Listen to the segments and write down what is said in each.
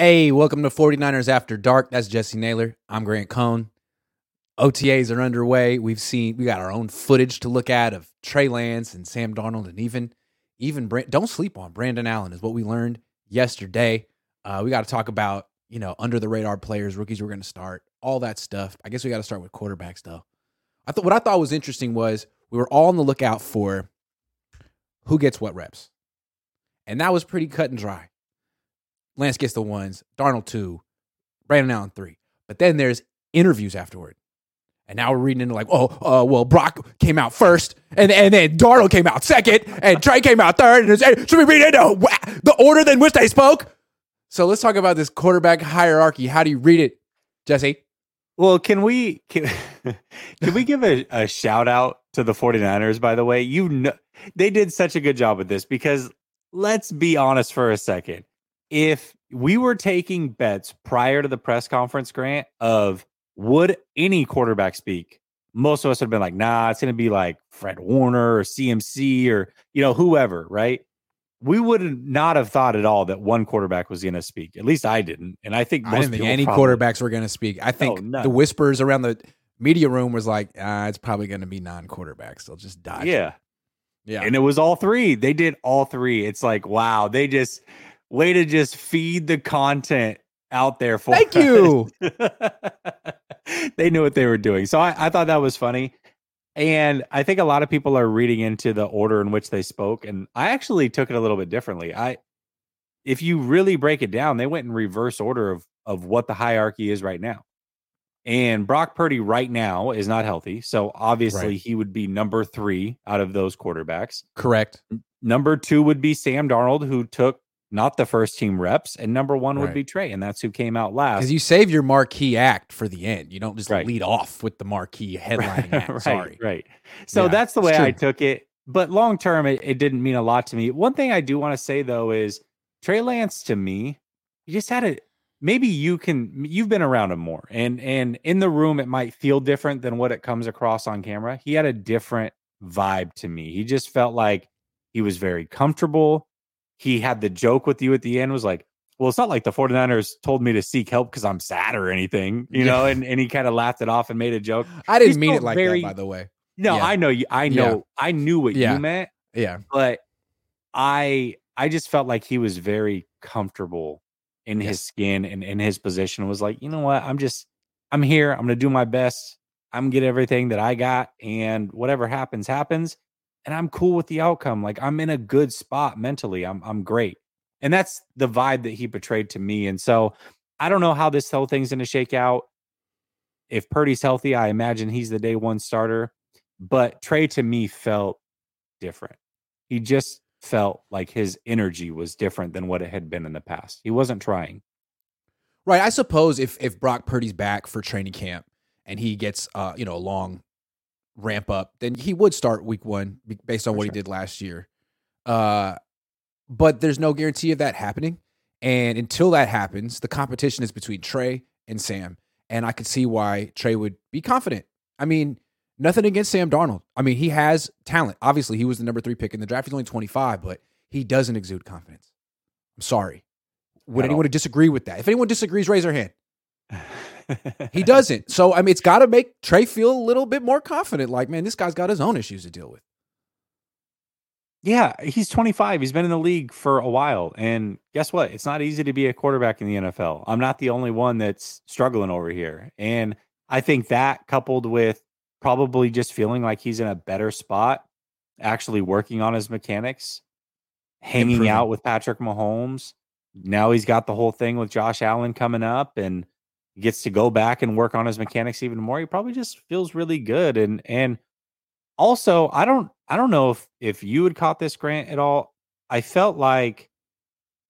Hey, welcome to 49ers After Dark. That's Jessie Naylor. I'm Grant Cohn. OTAs are underway. We've seen we got our own footage to look at of Trey Lance and Sam Darnold and even even don't sleep on Brandon Allen is what we learned yesterday. Uh, we got to talk about you know under the radar players, rookies we're going to start, all that stuff. I guess we got to start with quarterbacks though. I thought what I thought was interesting was we were all on the lookout for who gets what reps, and that was pretty cut and dry. Lance gets the ones, Darnold two, Brandon Allen three. But then there's interviews afterward. And now we're reading into like, oh, uh, well, Brock came out first, and and then Darnold came out second, and Trey came out third. And should we read into the order in which they spoke? So let's talk about this quarterback hierarchy. How do you read it, Jessie? Well, can we can, can we give a, a shout out to the 49ers, by the way? You know they did such a good job with this because let's be honest for a second. If we were taking bets prior to the press conference, Grant, of would any quarterback speak? Most of us would have been like, nah, it's going to be like Fred Warner or CMC or, you know, whoever, right? We would not have thought at all that one quarterback was going to speak. At least I didn't. And I think I didn't think any probably, quarterbacks were going to speak. I think no, the whispers around the media room was like, ah, it's probably going to be non quarterbacks. They'll just die. Yeah. Yeah. And it was all three. They did all three. It's like, wow, they just, way to just feed the content out there for Thank us. you. they knew what they were doing. So I, I thought that was funny. And I think a lot of people are reading into the order in which they spoke. And I actually took it a little bit differently. I if you really break it down, they went in reverse order of of what the hierarchy is right now. And Brock Purdy right now is not healthy. So obviously right. he would be number three out of those quarterbacks. Correct. Number two would be Sam Darnold, who took not the first team reps, and number one right. would be Trey, and that's who came out last. Because you save your marquee act for the end. You don't just right. lead off with the marquee headline. act. right, Sorry. Right. So yeah, that's the way I took it. But long term, it, it didn't mean a lot to me. One thing I do want to say though is Trey Lance to me, you just had a maybe you can you've been around him more and and in the room it might feel different than what it comes across on camera. He had a different vibe to me. He just felt like he was very comfortable he had the joke with you at the end was like, well, it's not like the 49ers told me to seek help because I'm sad or anything, you yeah. know, and, and he kind of laughed it off and made a joke. I didn't He's mean it like very, that, by the way. No, yeah. I know you. I know. Yeah. I knew what you meant. Yeah. But I, I just felt like he was very comfortable in yes. his skin and in his position. Was like, you know what? I'm just, I'm here. I'm gonna do my best. I'm gonna get everything that I got, and whatever happens, happens and I'm cool with the outcome. Like I'm in a good spot mentally. I'm I'm great. And that's the vibe that he portrayed to me. And so I don't know how this whole thing's going to shake out. If Purdy's healthy, I imagine he's the day one starter. But Trey to me felt different. He just felt like his energy was different than what it had been in the past. He wasn't trying. Right. I suppose if if Brock Purdy's back for training camp and he gets uh, you know, a long ramp up, then he would start week one based on For what sure. he did last year. Uh, but there's no guarantee of that happening. And until that happens, the competition is between Trey and Sam. And I could see why Trey would be confident. I mean, nothing against Sam Darnold. I mean, he has talent. Obviously, he was the number three pick in the draft. He's only 25, but he doesn't exude confidence. I'm sorry. Would anyone disagree with that? If anyone disagrees, raise their hand. he doesn't. So I mean, it's got to make Trey feel a little bit more confident. Like, man, this guy's got his own issues to deal with. Yeah, he's 25. He's been in the league for a while. And guess what? It's not easy to be a quarterback in the NFL. I'm not the only one that's struggling over here. And I think that coupled with probably just feeling like he's in a better spot, actually working on his mechanics, hanging Improving. out with Patrick Mahomes. Now he's got the whole thing with Josh Allen coming up and gets to go back and work on his mechanics even more, he probably just feels really good. And and also, I don't I don't know if if you had caught this grant at all. I felt like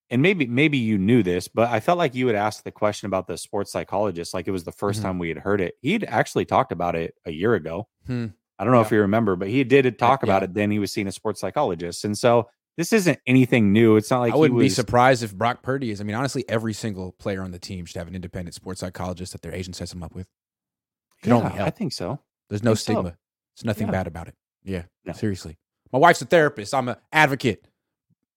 and maybe maybe you knew this, but I felt like you had asked the question about the sports psychologist, like it was the 1st mm-hmm. time we had heard it. He'd actually talked about it a year ago. Hmm. I don't know yeah. if you remember, but he did talk about yeah. it. Then he was seeing a sports psychologist, and so this isn't anything new. It's not like I wouldn't was, be surprised if Brock Purdy is. I mean, honestly, every single player on the team should have an independent sports psychologist that their agent sets them up with. Can yeah, I think so. There's no stigma. So. There's nothing yeah. bad about it. Yeah, no. seriously. My wife's a therapist. I'm an advocate.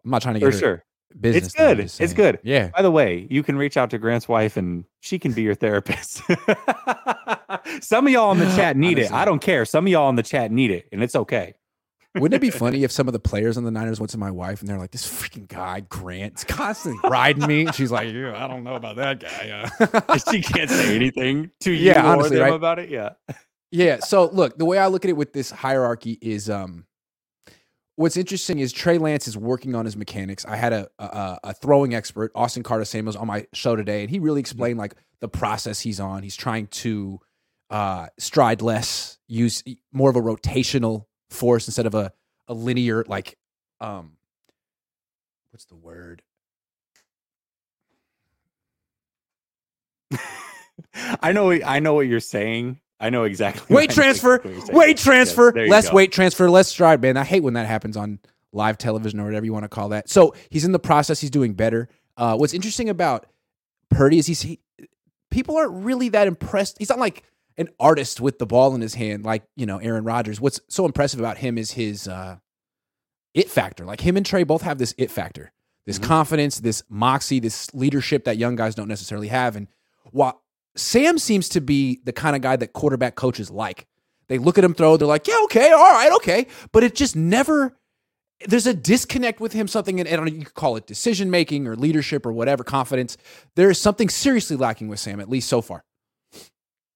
I'm not trying to get for sure. business. It's good. It's good. Yeah. By the way, you can reach out to Grant's wife and she can be your therapist. Some of y'all in the chat need it. I don't care. Some of y'all in the chat need it, and it's okay. Wouldn't it be funny if some of the players on the Niners went to my wife and they're like, "This freaking guy Grant's constantly riding me," and she's like, "Yeah, I don't know about that guy." Uh. she can't say anything to you Yeah, or honestly, them right? about it. Yeah. Yeah. So look, the way I look at it with this hierarchy is um what's interesting is Trey Lance is working on his mechanics. I had a a, a throwing expert, Austin Carter Samuels, on my show today, and he really explained like the process he's on. He's trying to uh stride less, use more of a rotational force instead of a, a linear like um what's the word? I know. I know what you're saying. I know exactly. Weight transfer, what you're saying. weight transfer, you less go. weight transfer, less stride, man. I hate when that happens on live television or whatever you want to call that. So he's in the process. He's doing better. Uh, what's interesting about Purdy is he's he, people aren't really that impressed. He's not like an artist with the ball in his hand, like you know Aaron Rodgers. What's so impressive about him is his uh, it factor. Like him and Trey both have this it factor, this Mhm. confidence, this moxie, this leadership that young guys don't necessarily have. And while Sam seems to be the kind of guy that quarterback coaches like. They look at him throw, they're like, yeah, okay, all right, okay. But it just never, there's a disconnect with him, something, and I don't know, you could call it decision making or leadership or whatever, confidence. There is something seriously lacking with Sam, at least so far.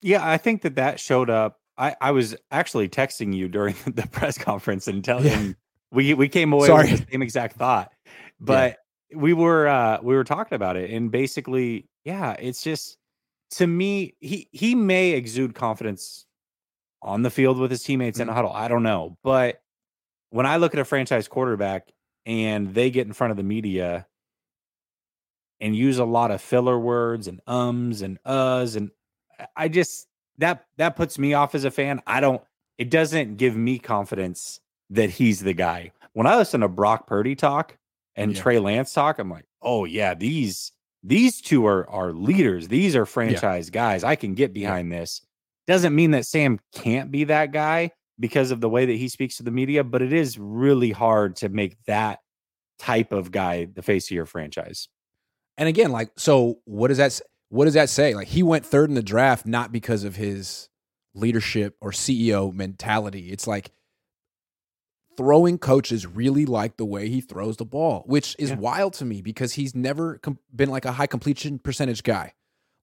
Yeah, I think that that showed up. I, I was actually texting you during the press conference and telling Yeah. we we came away Sorry. with the same exact thought, but we were uh, we were talking about it and basically, yeah, it's just to me he he may exude confidence on the field with his teammates in a huddle. I don't know, but when I look at a franchise quarterback and they get in front of the media and use a lot of filler words and ums and uhs and I- just that that puts me off as a fan. I don't it doesn't give me confidence that he's the guy. When I listen to Brock Purdy talk and Yeah. Trey Lance talk, I'm like, "Oh yeah, these these two are are leaders. These are franchise guys. I can get behind this." Doesn't mean that Sam can't be that guy because of the way that he speaks to the media, but it is really hard to make that type of guy the face of your franchise. And again, like, so what does that what does that say? Like he went third in the draft not because of his leadership or CEO mentality. It's like throwing coaches really like the way he throws the ball, which is Yeah. wild to me because he's never com- been like a high completion percentage guy.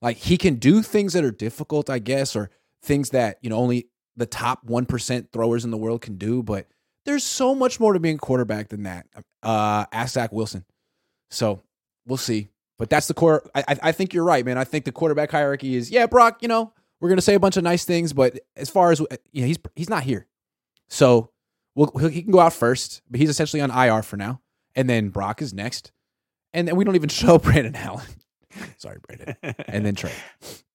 Like he can do things that are difficult, I guess, or things that, you know, only the top 1% throwers in the world can do, but there's so much more to being a quarterback than that. Uh ask Zach Wilson. So we'll see. But that's the core. I, I- think you're right, man. I think the quarterback hierarchy is yeah, Brock. You know, we're gonna say a bunch of nice things, but as far as you know, he's he's not here, so we'll, he can go out first. But he's essentially on IR for now, and then Brock is next, and then we don't even show Brandon Allen. Sorry, Brandon, and then Trey.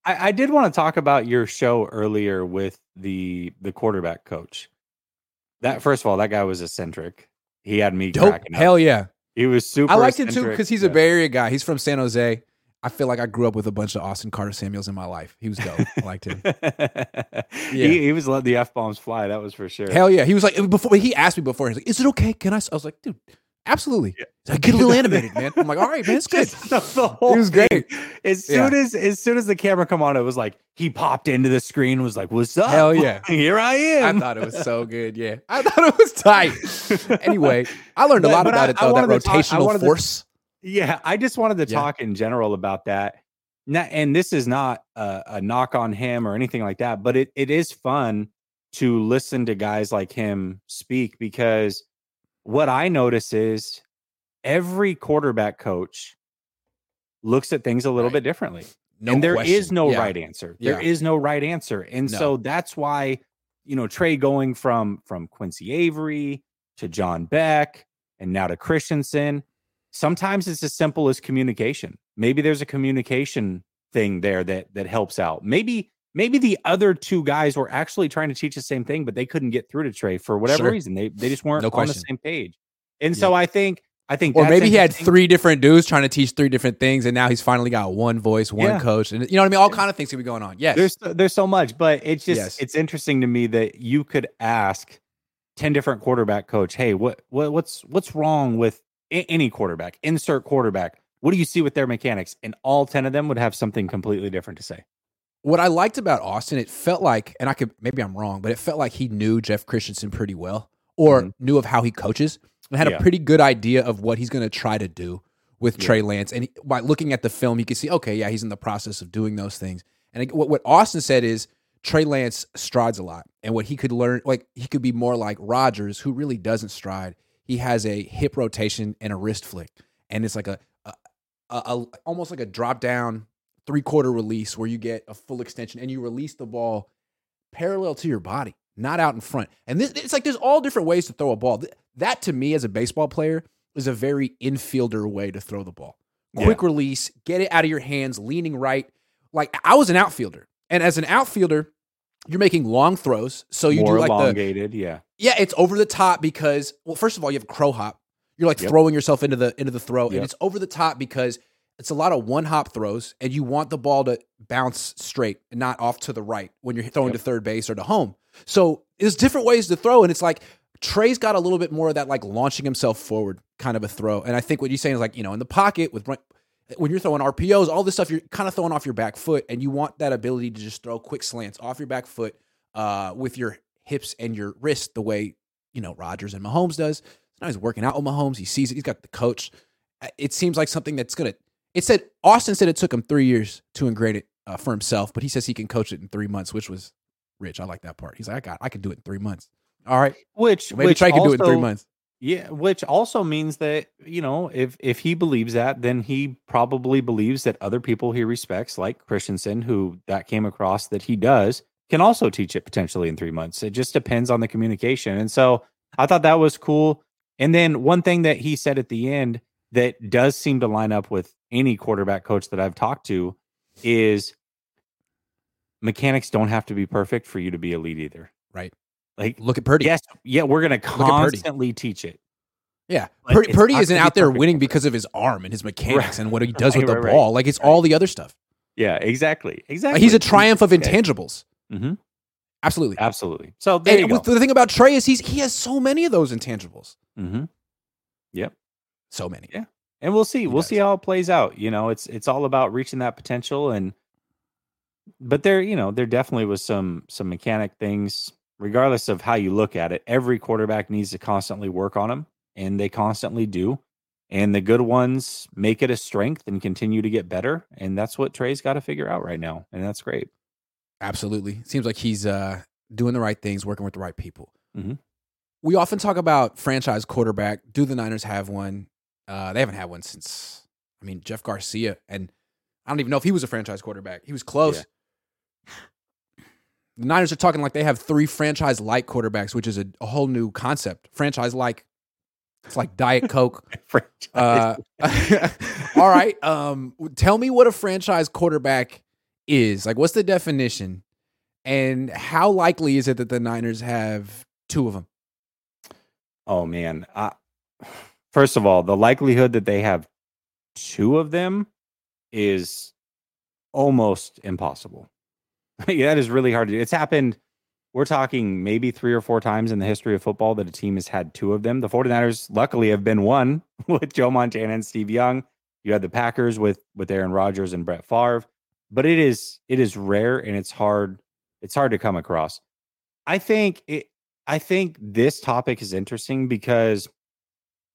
I, I did want to talk about your show earlier with the the quarterback coach. That first of all, that guy was eccentric. He had me Dope. cracking up. Hell yeah. He was super. I liked him too because he's a Yeah. Bay Area guy. He's from San Jose. I feel like I grew up with a bunch of Austin Carter Samuels in my life. He was dope. I liked him. he, he was letting the f bombs fly. That was for sure. Hell yeah. He was like, before he asked me before, he's like, is it okay? Can I?" I was like, dude, absolutely. Yeah. Get a little animated, man. I'm like, all right, man, it's good. The, the whole was thing. great. As soon as as soon as the camera come on, it was like he popped into the screen. Was like, "What's up? Hell yeah. Here I am. I thought it was so good. Yeah. I thought it was tight. Anyway, I learned a lot about I- it, though, that to talk- rotational to- force. Yeah, I just wanted to Yeah. talk in general about that. Now, and this is not a, a knock on him or anything like that, but it, it is fun to listen to guys like him speak because what I notice is every quarterback coach looks at things a little Right. bit differently. No and there is question. no Yeah. right answer. There Yeah. is no right answer. And No. so that's why, you know, Trey going from from Quincy Avery to John Beck and now to Christensen, sometimes it's as simple as communication. Maybe there's a communication thing there that that helps out. Maybe maybe the other two guys were actually trying to teach the same thing, but they couldn't get through to Trey for whatever Sure. reason. They they just weren't No on the same page. And so I think I think Or maybe he had three different dudes trying to teach three different things, and now he's finally got one voice, one Yeah. coach, and you know what I mean. All kind of things could be going on. Yes, There's there's so much, but it's just Yes. it's interesting to me that you could ask ten different quarterback coach, hey, what what what's what's wrong with any quarterback, insert quarterback. What do you see with their mechanics? And all 10 of them would have something completely different to say. What I liked about Austin, it felt like, and I could maybe I'm wrong, but it felt like he knew Jeff Christensen pretty well or mm-hmm. knew of how he coaches and had yeah. a pretty good idea of what he's going to try to do with yeah. Trey Lance. And he, by looking at the film, you can see, okay, yeah, he's in the process of doing those things. And what, what Austin said is Trey Lance strides a lot. And what he could learn, like, he could be more like Rodgers, who really doesn't stride. He has a hip rotation and a wrist flick. And it's like a, a, a, a almost like a drop down three quarter release where you get a full extension and you release the ball parallel to your body, not out in front. And this, it's like there's all different ways to throw a ball. That to me, as a baseball player, is a very infielder way to throw the ball. Quick yeah. release, get it out of your hands, leaning right. Like I was an outfielder, and as an outfielder, you're making long throws. So you More do like elongated, the, yeah, yeah. It's over the top because well, first of all, you have crow hop. You're like yep. throwing yourself into the into the throw, yep. and it's over the top because it's a lot of one hop throws, and you want the ball to bounce straight and not off to the right when you're throwing yep. to third base or to home. So there's different ways to throw, and it's like Trey's got a little bit more of that like launching himself forward kind of a throw. And I think what you're saying is like, you know, in the pocket with when you're throwing RPOs, all this stuff, you're kind of throwing off your back foot and you want that ability to just throw quick slants off your back foot uh, with your hips and your wrist the way, you know, Rodgers and Mahomes does. now he's working out with Mahomes. He sees it. He's got the coach. Uh, it seems like something that's going to, it said, Austin said it took him three years to ingrain it uh, for himself, but he says he can coach it in three months, which was rich. I like that part. He's like, I got, I can do it in three months. All right. Which maybe which Trey can also, do it in three months. Yeah, which also means that you know if if he believes that, then he probably believes that other people he respects, like Christensen, who that came across that he does, can also teach it potentially in three months. It just depends on the communication. And so I thought that was cool. And then one thing that he said at the end that does seem to line up with any quarterback coach that I've talked to is mechanics don't have to be perfect for you to be elite either. Right. Like, look at Purdy. Yes, yeah, we're gonna constantly teach it. Yeah, Purdy, Purdy isn't out there winning because of his arm and his mechanics right. and what he does right, with the right, ball. Like it's all the other stuff. Yeah, exactly, exactly. Like he's a triumph of intangibles. Mm-hmm. Absolutely, absolutely. So and the thing about Trey is he's he has so many of those intangibles. Mm-hmm. Yep, so many. Yeah, and we'll see. He we'll does. see how it plays out. You know, it's it's all about reaching that potential and. But there, you know, there definitely was some some mechanic things regardless of how you look at it, every quarterback needs to constantly work on them, and they constantly do. And the good ones make it a strength and continue to get better. And that's what Trey's got to figure out right now. And that's great. Absolutely. Seems like he's uh, doing the right things, working with the right people. Mm-hmm. We often talk about franchise quarterback. Do the Niners have one? Uh, they haven't had one since, I mean, Jeff Garcia. And I don't even know if he was a franchise quarterback. He was close. Yeah the Niners are talking like they have three franchise like quarterbacks, which is a, a, whole new concept. Franchise like. It's like Diet Coke. uh, all right. Um, tell me what a franchise quarterback is. Like, what's the definition? And how likely is it that the Niners have two of them? Oh, man. Uh, first of all, the likelihood that they have two of them is almost impossible. that is really hard to do. It's happened. We're talking maybe three or four times in the history of football that a team has had two of them. The 49ers luckily have been one with Joe Montana and Steve Young. You had the Packers with with Aaron Rodgers and Brett Favre. But it is it is rare and it's hard it's hard to come across. I think it I think this topic is interesting because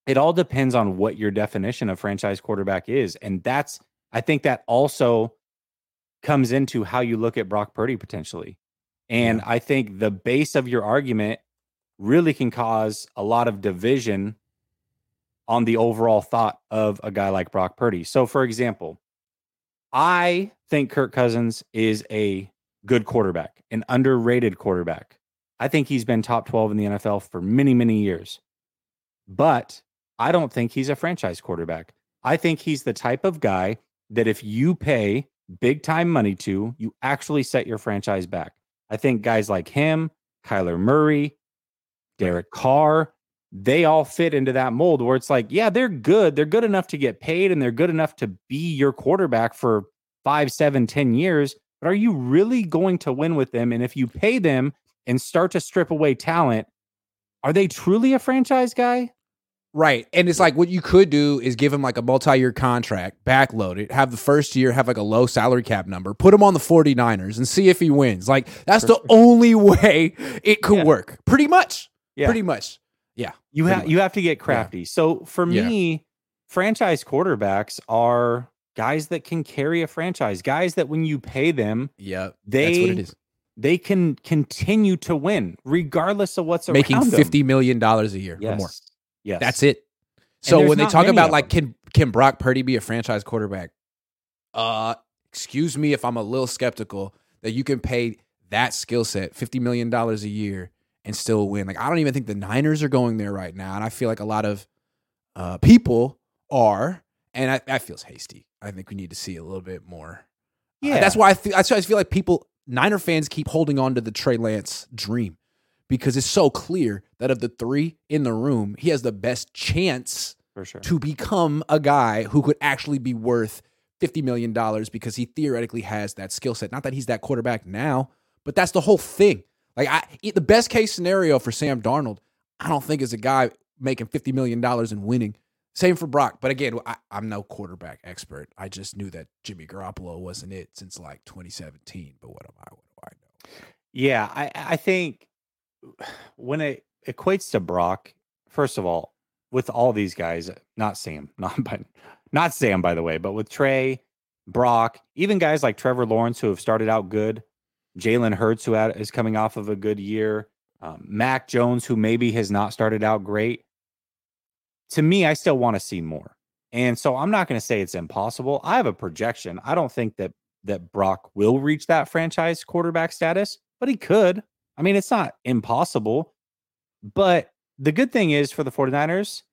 it all depends on what your definition of franchise quarterback is. And that's I think that also comes into how you look at Brock Purdy potentially. And yeah. I think the base of your argument really can cause a lot of division on the overall thought of a guy like Brock Purdy. So, for example, I think Kirk Cousins is a good quarterback, an underrated quarterback. I think he's been top 12 in the NFL for many, many years. But I don't think he's a franchise quarterback. I think he's the type of guy that if you pay big time money to, you actually set your franchise back. I think guys like him, Kyler Murray, Derek Carr, they all fit into that mold where it's like, yeah, they're good. They're good enough to get paid and they're good enough to be your quarterback for five, seven, ten years. But are you really going to win with them? And if you pay them and start to strip away talent, are they truly a franchise guy? Right. And it's like what you could do is give him like a multi year contract, backload it, have the first year have like a low salary cap number, put him on the 49ers and see if he wins. Like that's the only way it could Yeah. work. Pretty much. Yeah. Pretty much. Yeah. You have you have to get crafty. So for Yeah. me, franchise quarterbacks are guys that can carry a franchise, guys that when you pay them, Yeah. they that's what it is. they can continue to win regardless of what's Making around them. fifty million dollars a year yes. or more. Yes. That's it. So when they talk about like can can Brock Purdy be a franchise quarterback? Uh excuse me if I'm a little skeptical that you can pay that skill set $50 million a year and still win. Like I don't even think the Niners are going there right now. And I feel like a lot of uh people are, and I, that feels hasty. I think we need to see a little bit more. Uh, Yeah. that's why I feel that's why I feel like people Niner fans keep holding on to the Trey Lance dream because it's so clear that of the three in the room, he has the best chance for sure. to become a guy who could actually be worth $50 million because he theoretically has that skill set. Not that he's that quarterback now, but that's the whole thing. Like I the best case scenario for Sam Darnold, I don't think is a guy making $50 million and winning. Same for Brock. But again, I, I'm no quarterback expert. I just knew that Jimmy Garoppolo wasn't it since like 2017. But what am I? What do I know? Yeah, I I think when it equates to Brock, first of all, with all these guys, not Sam, not by, not Sam by the way, but with Trey, Brock, even guys like Trevor Lawrence who have started out good, Jalen Hurts who had, is coming off of a good year, um, Mac Jones who maybe has not started out great. To me, I still want to see more, and so I'm not going to say it's impossible. I have a projection. I don't think that that Brock will reach that franchise quarterback status, but he could. I mean, it's not impossible. But the good thing is for the 49ers,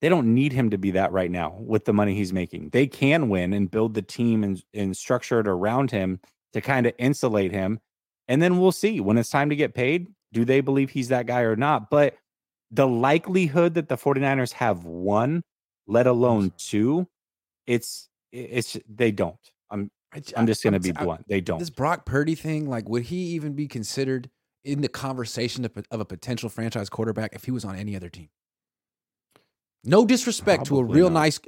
they don't need him to be that right now with the money he's making. They can win and build the team and, and structure it around him to kind of insulate him. And then we'll see when it's time to get paid. Do they believe he's that guy or not? But the likelihood that the 49ers have one, let alone two, it's it's they don't. I'm I'm just gonna be I- blunt. They don't. This Brock Purdy thing, like, would he even be considered in the conversation of, of a potential franchise quarterback if he was on any other team? No disrespect to a real not. nice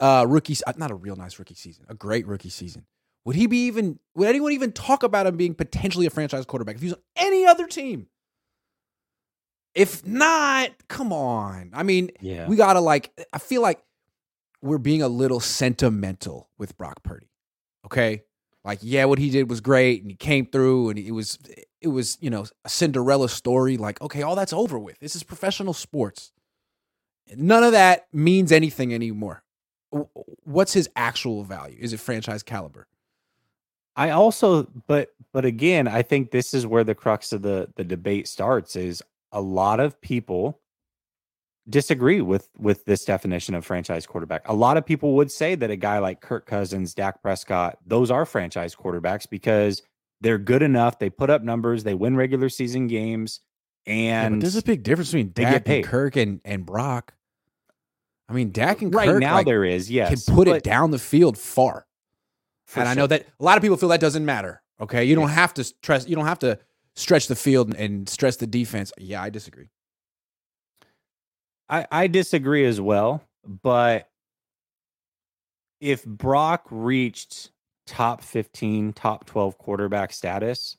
uh, rookie, uh, not a real nice rookie season, a great rookie season. Would he be even? Would anyone even talk about him being potentially a franchise quarterback if he was on any other team? If not, come on. I mean, yeah. we gotta like. I feel like we're being a little sentimental with Brock Purdy. Okay, like yeah, what he did was great, and he came through, and it was it was you know a Cinderella story. Like okay, all that's over with. This is professional sports. None of that means anything anymore. What's his actual value? Is it franchise caliber? I also, but but again, I think this is where the crux of the the debate starts. Is a lot of people disagree with with this definition of franchise quarterback. A lot of people would say that a guy like Kirk Cousins, Dak Prescott, those are franchise quarterbacks because they're good enough. They put up numbers. They win regular season games, and but there's a big difference between Dak and. Kirk and, and Brock. I mean, Dak and right Kirk now like, there is yes, can put it down the field far. and I know that a lot of people feel that doesn't matter. Okay, you don't have to stress. You don't have to stretch the field and stress the defense. Yeah, I disagree. I, I disagree as well, but if Brock reached top 15, top 12 quarterback status,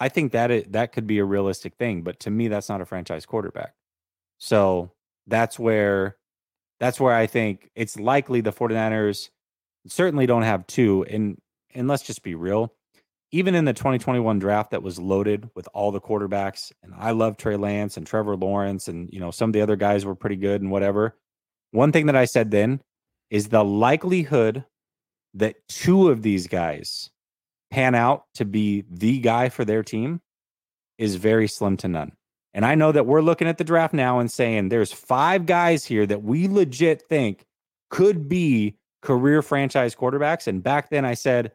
I think that it, that could be a realistic thing, but to me that's not a franchise quarterback. So, that's where that's where I think it's likely the 49ers certainly don't have two and and let's just be real. Even in the 2021 draft that was loaded with all the quarterbacks, and I love Trey Lance and Trevor Lawrence, and you know, some of the other guys were pretty good and whatever. One thing that I said then is the likelihood that two of these guys pan out to be the guy for their team is very slim to none. And I know that we're looking at the draft now and saying there's five guys here that we legit think could be career franchise quarterbacks. And back then I said,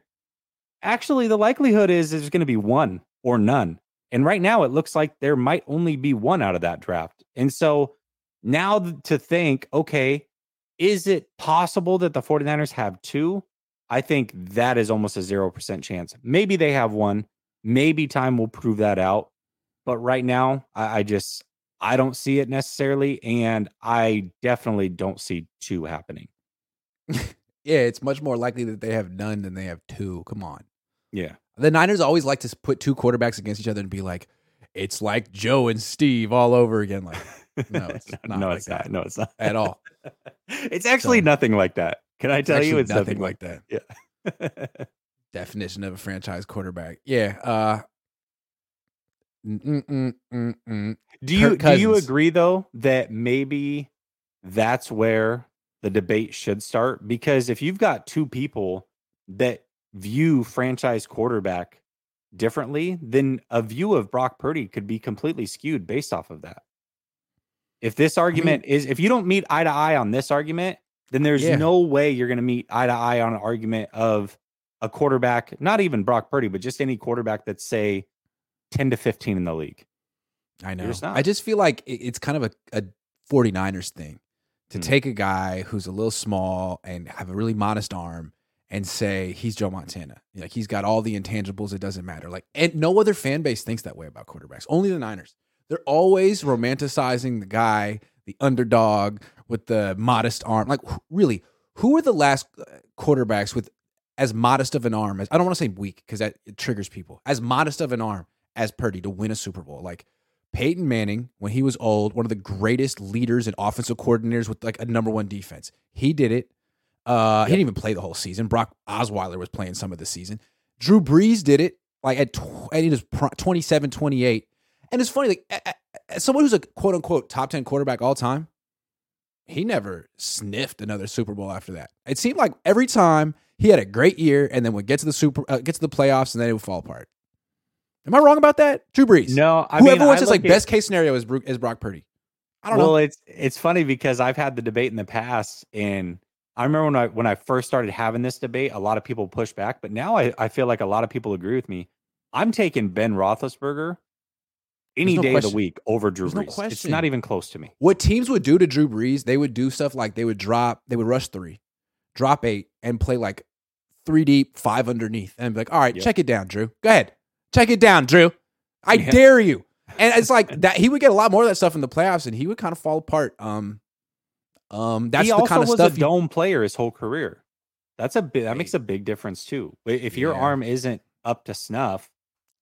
actually, the likelihood is there's going to be one or none. And right now it looks like there might only be one out of that draft. And so now to think, okay, is it possible that the 49ers have two? I think that is almost a 0% chance. Maybe they have one. Maybe time will prove that out. But right now, I, I just I don't see it necessarily, and I definitely don't see two happening. Yeah, it's much more likely that they have none than they have two. Come on. Yeah. The Niners always like to put two quarterbacks against each other and be like, it's like Joe and Steve all over again. Like, no, it's not. no, like it's that not. No, it's not at all. it's actually So- nothing like that. Can I tell you? It's nothing like that. that. Yeah. Definition of a franchise quarterback. Yeah. Uh, mm, mm, mm. do you do you agree though that maybe that's where the debate should start? Because if you've got two people that view franchise quarterback differently, then a view of Brock Purdy could be completely skewed based off of that. If this argument is if you don't meet eye to eye on this argument, then there's Yeah. no way you're going to meet eye to eye on an argument of a quarterback, not even Brock Purdy, but just any quarterback that's say 10 to 15 in the league. I know. just. I just feel like it's kind of a, a 49ers thing to Hmm. take a guy who's a little small and have a really modest arm and say he's Joe Montana. Like he's got all the intangibles. It doesn't matter. Like, and no other fan base thinks that way about quarterbacks. Only the Niners. They're always romanticizing the guy, the underdog with the modest arm. Like, really, who are the last uh, quarterbacks with as modest of an arm as I don't want to say weak because that it triggers people. As modest of an arm as Purdy to win a Super Bowl. Like Peyton Manning, when he was old, one of the greatest leaders and offensive coordinators with like a number one defense. He did it. Uh, He didn't even play the whole season. Brock Osweiler was playing some of the season. Drew Brees did it like at, tw- at his pro- 27, 28. And it's funny, like as someone who's a quote unquote top 10 quarterback all time, he never sniffed another Super Bowl after that. It seemed like every time he had a great year and then would get to the super uh, get to the playoffs and then it would fall apart. Am I wrong about that? Drew Brees. No, I Who mean, everyone I says like at- best case scenario is Bro- is Brock Purdy. I don't well, know. Well, it's it's funny because I've had the debate in the past, and I remember when I when I first started having this debate, a lot of people pushed back, but now I, I feel like a lot of people agree with me. I'm taking Ben Roethlisberger any no day of the week over Drew There's no Brees. It's question. not even close to me. What teams would do to Drew Brees, they would do stuff like they would drop, they would rush three, drop eight, and play like three deep, five underneath, and be like, all right, Yep. check it down, Drew. Go ahead. Check it down, Drew. I Yeah. dare you. And it's like that he would get a lot more of that stuff in the playoffs and he would kind of fall apart. Um um that's he the kind of was stuff a you- dome player his whole career. That's a big that makes a big difference too. If your Yeah. arm isn't up to snuff,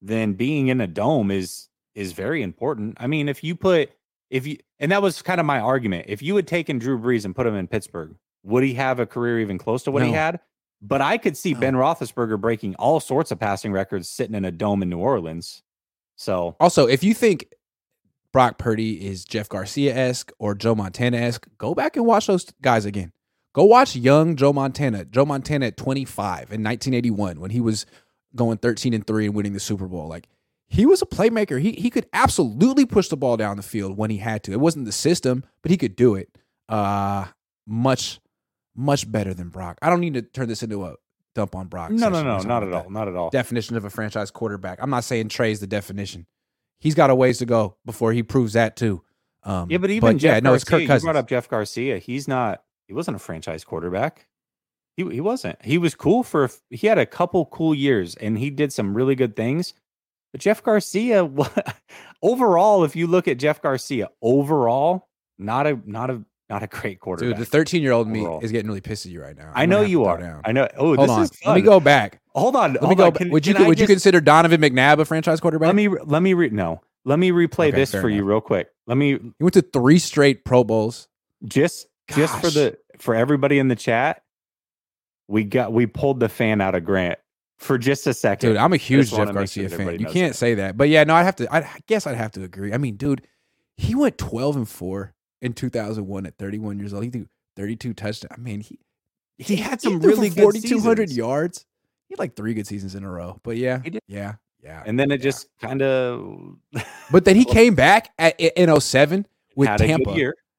then being in a dome is is very important. I mean, if you put if you and that was kind of my argument. If you had taken Drew Brees and put him in Pittsburgh, would he have a career even close to what he had? But I could see No. Ben Roethlisberger breaking all sorts of passing records sitting in a dome in New Orleans. So Also, if you think Brock Purdy is Jeff Garcia esque or Joe Montana esque, go back and watch those guys again. Go watch young Joe Montana. Joe Montana at 25 in 1981 when he was going 13 and 3 and winning the Super Bowl. Like he was a playmaker. He he could absolutely push the ball down the field when he had to. It wasn't the system, but he could do it. Uh much much better than Brock. I don't need to turn this into a dump on Brock. no, no, no, not at all, not at all. definition of a franchise quarterback. I'm not saying Trey's the definition. He's got a ways to go before he proves that too. Um, Yeah, but even Jeff yeah, no, it's Kirk you brought up Jeff Garcia. He's not. He wasn't a franchise quarterback. He he wasn't. He was cool for. He had a couple cool years, and he did some really good things. But Jeff Garcia, overall, if you look at Jeff Garcia, overall, not a not a not a great quarterback. Dude, the 13 year old me is getting really pissed at you right now. I I'm know you are. down. I know. Oh, Hold this on. is Let me go back. Hold on. Let me go. on. Can- would you I would you consider Donovan McNabb a franchise quarterback? Let me let me re, no. Let me replay Okay, this for you real quick. Let me he went to three straight Pro Bowls. just just for the for everybody in the chat we got we pulled the fan out of grant for just a second Dude, I'm a huge Jeff make sure Garcia fan. You can't that. say that. But yeah, no, I'd have to. I guess I'd have to agree. I mean, dude, he went 12 and four in 2001 at 31 years old. He threw 32 touchdowns. I mean, he he had some for really good 4,200 yards. He had like three good seasons in a row. But yeah, He did. yeah, yeah. and then it Yeah. just kind of But then he came back at, in 07 with had Tampa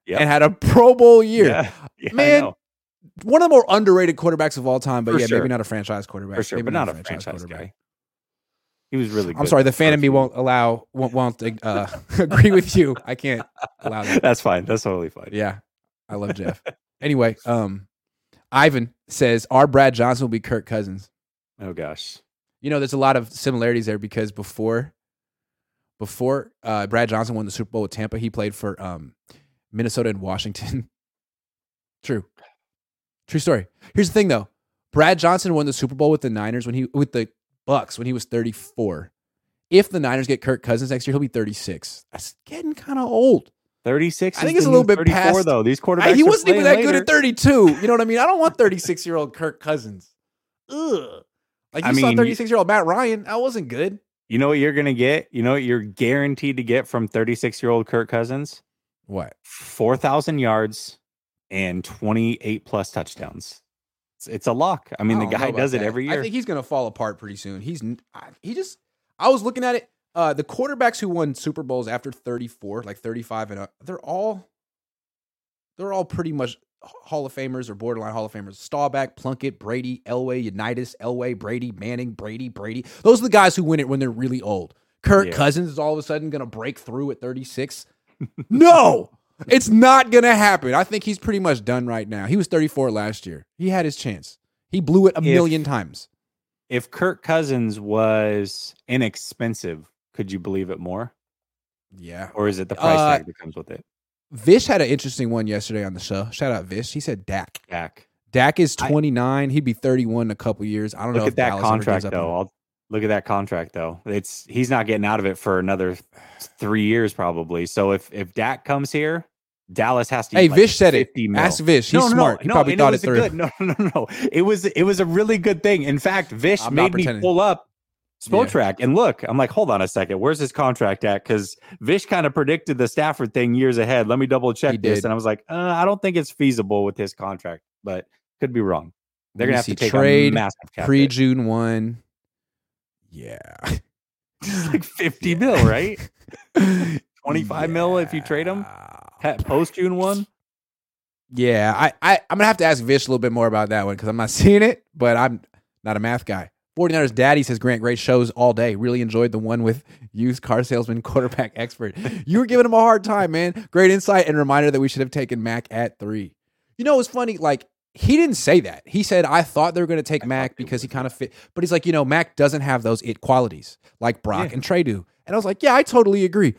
Yep. and had a Pro Bowl year. yeah, yeah, Man. One of the more underrated quarterbacks of all time. But For yeah, sure. maybe not a franchise quarterback. for sure Maybe but not a franchise guy he was really good I'm sorry, the fan in me won't allow won't, won't uh, agree with you. I can't allow that. that's fine that's totally fine Yeah, I love Jeff. anyway, um, Ivan says our Brad Johnson will be Kirk Cousins. oh gosh You know, there's a lot of similarities there because before before uh, Brad Johnson won the Super Bowl with Tampa, he played for um, Minnesota and Washington. True. True story. Here's the thing though. Brad Johnson won the Super Bowl with the Niners when he with the Bucs when he was 34. If the Niners get Kirk Cousins next year, he'll be 36. That's getting kind of old. 36. I think it's a little bit 34, past- though. These quarterbacks. he wasn't even that playing good at 32. You know what I mean? I don't want 36 year old Kirk Cousins. Ugh. Like you I saw 36 year old Matt Ryan. That wasn't good. You know what you're gonna get? You know what you're guaranteed to get from 36 year old Kirk Cousins? What? 4,000 yards and 28 plus touchdowns. It's, it's a lock. I mean, I the guy does it that. every year. I think he's going to fall apart pretty soon. He's he just. I was looking at it. Uh, the quarterbacks who won Super Bowls after 34, like 35 and up, they're all they're all pretty much Hall of Famers or borderline Hall of Famers. Staubach, Plunkett, Brady, Elway, Unitas, Elway, Brady, Manning, Brady, Brady. Those are the guys who win it when they're really old. Kirk Yeah. Cousins is all of a sudden going to break through at 36. no, it's not going to happen. I think he's pretty much done right now. He was 34 last year. He had his chance. He blew it a If- million times. if Kirk Cousins was inexpensive, could you believe it more? Yeah. Or is it the price Uh, tag that comes with it? Vish had an interesting one yesterday on the show. Shout out Vish. He said Dak. Dak. Dak is I- 29. He'd be 31 in a couple years. I don't know Look if at that Dallas contract though. I'll, look at that contract though. It's he's not getting out of it for another three years probably. So if if Dak comes here, Dallas has to. Hey, like Vish said it. 50 mil. Ask Vish. He's no, no, smart. No, he no, probably thought it a through. Good, no, no, no, no. It was it was a really good thing. In fact, Vish I'm made me pull up Yeah. And look. I'm like, hold on a second. Where's his contract at? Because Vish kind of predicted the Stafford thing years ahead. Let me double check He this. And I was like, uh, I don't think it's feasible with his contract, but could be wrong. They're gonna have to take trade a massive cap pre June 1. Yeah. It's like 50 Yeah. mil, right? 25 mil if you trade him? Post June one. Yeah, I, I I'm gonna have to ask Vish a little bit more about that one because I'm not seeing it, but I'm not a math guy. 49ers daddy says Grant, great shows all day. Really enjoyed the one with used car salesman quarterback expert. You were giving him a hard time, man. Great insight and reminder that we should have taken Mac at three. You know, it's funny, like he didn't say that. He said, I thought they were gonna take I Mac because he kind of fit, but he's like, you know, Mac doesn't have those it qualities like Brock Yeah. and Trey do. And I was like, Yeah, I totally agree.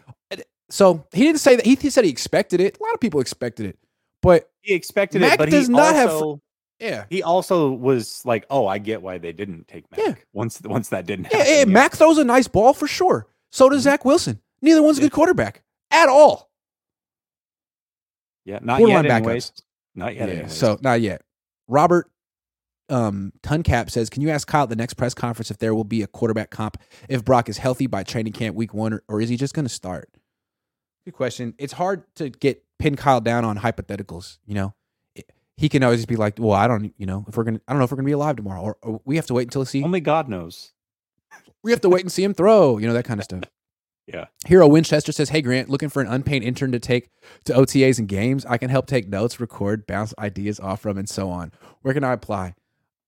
So he didn't say that he, he said he expected it. A lot of people expected it. But He expected Mac it, but does he not have yeah. he also was like, "Oh, I get why they didn't take Mac." Yeah. Once once that didn't happen. yeah, Mac throws a nice ball for sure. So does Mhm. Zach Wilson. Neither one's a good quarterback at all. Yeah, not Borderline yet. backups. Anyways. Not yet. Yeah, anyways. so not yet. Robert um, Tuncap says, "Can you ask Kyle at the next press conference if there will be a quarterback comp if Brock is healthy by training camp week one, or, or is he just going to start?" Good question. It's hard to get pin Kyle down on hypotheticals. You know, It- he can always be like, "Well, I don't, you know, if we're gonna, I don't know if we're gonna be alive tomorrow, or, or we have to wait until see, only God knows. we have to wait and see him throw." You know that kind of stuff. Yeah. Hero Winchester says, Hey Grant, looking for an unpaid intern to take to OTAs and games. I can help take notes, record, bounce ideas off from, and so on. Where can I apply?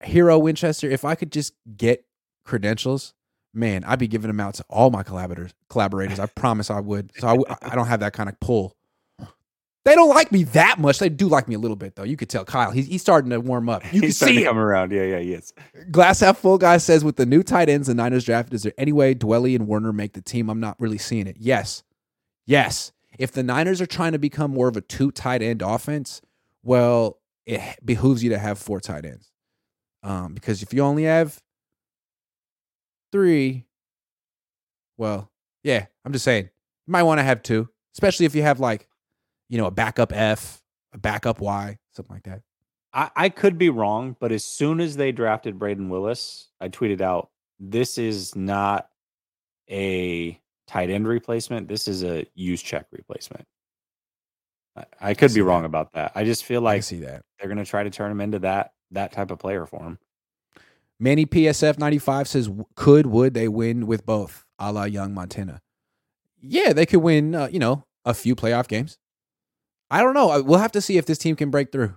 Hero Winchester, if I could just get credentials, man, I'd be giving them out to all my collaborators. Collaborators, I promise I would. So I don't have that kind of pull. They don't like me that much. They do like me a little bit, though. You could tell Kyle. He's, he's starting to warm up. You can He's starting see to him. come around. Yeah, yeah, yes. Glass half full guy says with the new tight ends the Niners drafted, is there any way Dwelley and Woerner make the team? I'm not really seeing it. Yes. Yes. If the Niners are trying to become more of a two tight end offense, well, it behooves you to have four tight ends. Um, because if you only have three, well, yeah, I'm just saying, you might want to have two, especially if you have like, you know, a backup F, a backup Y, something like that. I, I could be wrong, but as soon as they drafted Brayden Willis, I tweeted out, "This is not a tight end replacement. This is a Juszczyk replacement." I, I could see be wrong that. about that. I just feel I like see that. they're going to try to turn him into that that type of player for him. Manny PSF 95 says, could, would they win with both, a la Young Montana? Yeah, they could win, uh, you know, a few playoff games. I don't know. We'll have to see if this team can break through.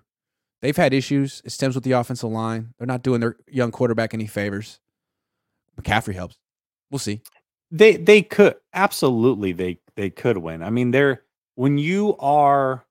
They've had issues. It stems with the offensive line. They're not doing their young quarterback any favors. McCaffrey helps. We'll see. They they could absolutely they they could win. I mean, they're when you are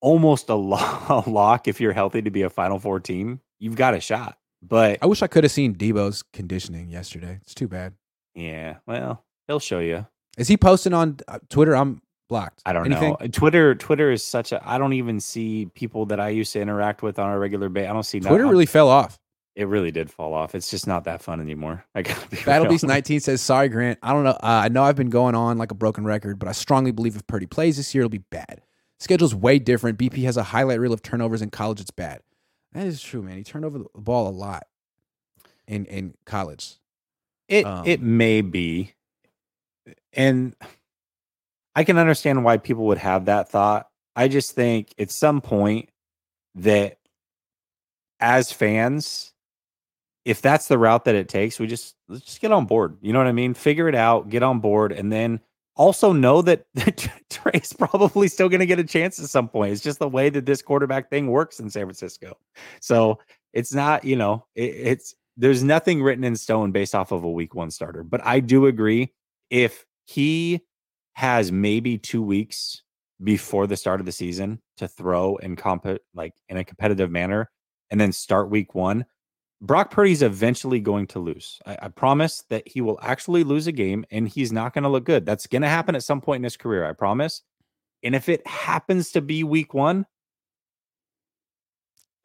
almost a, lo- a lock if you're healthy to be a Final Four team, you've got a shot. But I wish I could have seen Deebo's conditioning yesterday. It's too bad. yeah, well, he'll show you. Is he posting on uh, Twitter? I'm blocked. I don't Anything? know. Twitter Twitter is such a I don't even see people that I used to interact with on a regular basis. I don't see Twitter really fell off. it really did fall off. It's just not that fun anymore. I gotta be Battle real. Beast 19 says, "Sorry, Grant. I don't know. Uh, I know I've been going on like a broken record, but I strongly believe if Purdy plays this year, it'll be bad. Schedule's way different. BP has a highlight reel of turnovers in college. It's bad. That is true, man. He turned over the ball a lot in in college. It Um, it may be, and I can understand why people would have that thought. I just think at some point that as fans, if that's the route that it takes, we just let's just get on board. You know what I mean? Figure it out, get on board, and then also know that Trey's probably still going to get a chance at some point. It's just the way that this quarterback thing works in San Francisco. So it's not, you know, it, it's there's nothing written in stone based off of a week one starter. But I do agree if he has maybe two weeks before the start of the season to throw and comp like in a competitive manner and then start week one, Brock Purdy's eventually going to lose. I, I promise that he will actually lose a game and he's not going to look good. That's going to happen at some point in his career. I promise. And if it happens to be week one,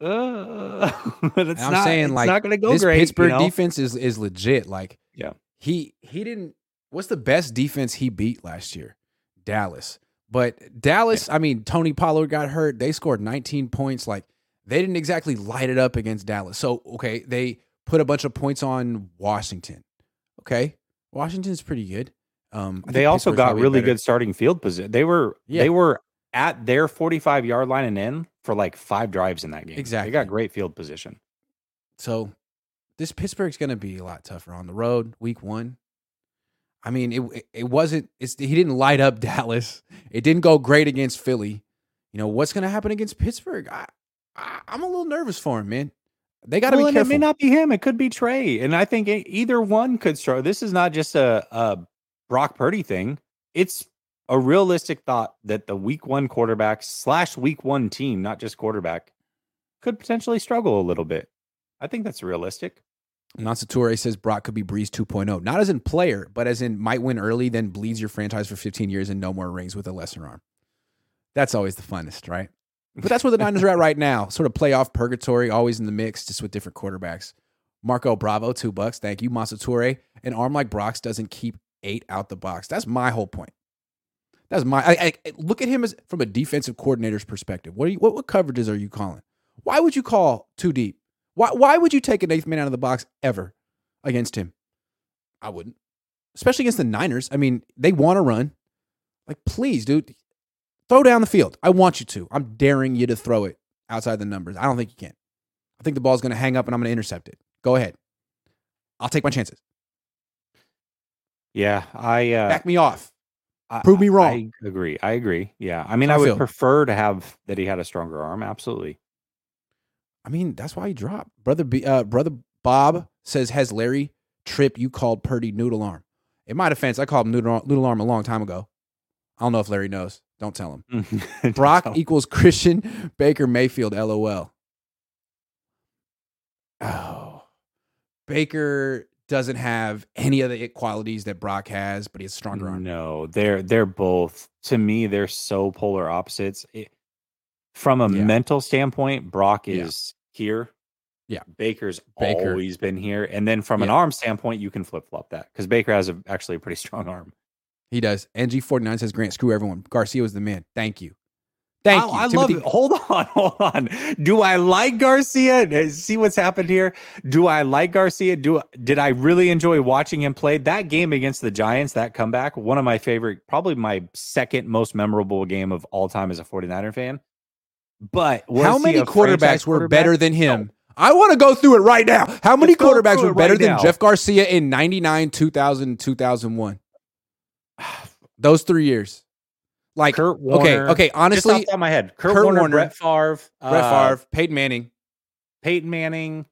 uh, it's I'm not, saying, it's like, not going to go this great. Pittsburgh you know? defense is is legit. Like, Yeah. he he didn't. What's the best defense he beat last year? Dallas. But Dallas, I mean, Tony Pollard got hurt. They scored 19 points. Like, they didn't exactly light it up against Dallas. So, okay, they put a bunch of points on Washington. Okay, Washington's pretty good. Um, they also Pittsburgh's got really better. good starting field position. They were Yeah. they were at their 45 yard line and in for like five drives in that game. Exactly. They got great field position. So this Pittsburgh's going to be a lot tougher on the road. Week one. I mean, it it- it wasn't. It's he didn't light up Dallas. It didn't go great against Philly. You know what's going to happen against Pittsburgh? I, I I'm a little nervous for him, man. They got to Well, be careful. It may not be him. It could be Trey. And I think e- either one could struggle. This is not just a, a Brock Purdy thing. It's a realistic thought that the week one quarterback slash week one team, not just quarterback, could potentially struggle a little bit. I think that's realistic. Natsature says Brock could be Brees 2.0, not as in player, but as in might win early, then bleeds your franchise for 15 years and no more rings with a lesser arm. That's always the funnest, right? But that's where the Niners are at right now. Sort of playoff purgatory, always in the mix, just with different quarterbacks. Marco Bravo, two bucks. Thank you. Masature. An arm like Brock's doesn't keep eight out the box. That's my whole point. That's my. I, I, look at him as from a defensive coordinator's perspective. What you? What, what coverages are you calling? Why would you call too deep? Why? Why would you take an eighth man out of the box ever against him? I wouldn't, especially against the Niners. I mean, they want to run. Like, please, dude, throw down the field. I want you to. I'm daring you to throw it outside the numbers. I don't think you can. I think the ball's going to hang up and I'm going to intercept it. Go ahead. I'll take my chances. Yeah, I uh, Back me off. I- prove me wrong. I agree. I agree. Yeah, I mean, I I would feel. prefer to have that he had a stronger arm. Absolutely. I mean, that's why he dropped. Brother B, uh, brother Bob says, "Has Larry Trip you called Purdy noodle arm?" In my defense, I called him noodle, noodle arm a long time ago. I don't know if Larry knows. Don't tell him. Brock So- equals Christian Baker Mayfield. LOL. Oh, Baker doesn't have any of the it qualities that Brock has, but he's stronger arm. No, they're they're both to me they're so polar opposites. It, from a Yeah. mental standpoint, Brock Yeah. is here. Yeah. Baker's Baker. always been here, and then from an Yeah. arm standpoint, you can flip flop that because Baker has a, actually a pretty strong arm. He does. NG49 says, Grant, screw everyone. Garcia was the man. Thank you. Thank I, you. I love it. Hold on, hold on. Do I like Garcia? See what's happened here. Do I like Garcia? Do did I really enjoy watching him play that game against the Giants? That comeback, one of my favorite, probably my second most memorable game of all time as a 49er fan. But was How many quarterbacks were quarterback? better than him? I want to go through it right now. How many Let's quarterbacks were better right than now. Jeff Garcia in 99, 2000, 2001? Those three years. Like, Kurt okay, Warner. okay, Just off honestly, the top of my head, Kurt, Kurt Warner, Warner, Brett Favre, Brett uh, Favre, Peyton Manning. Peyton Manning.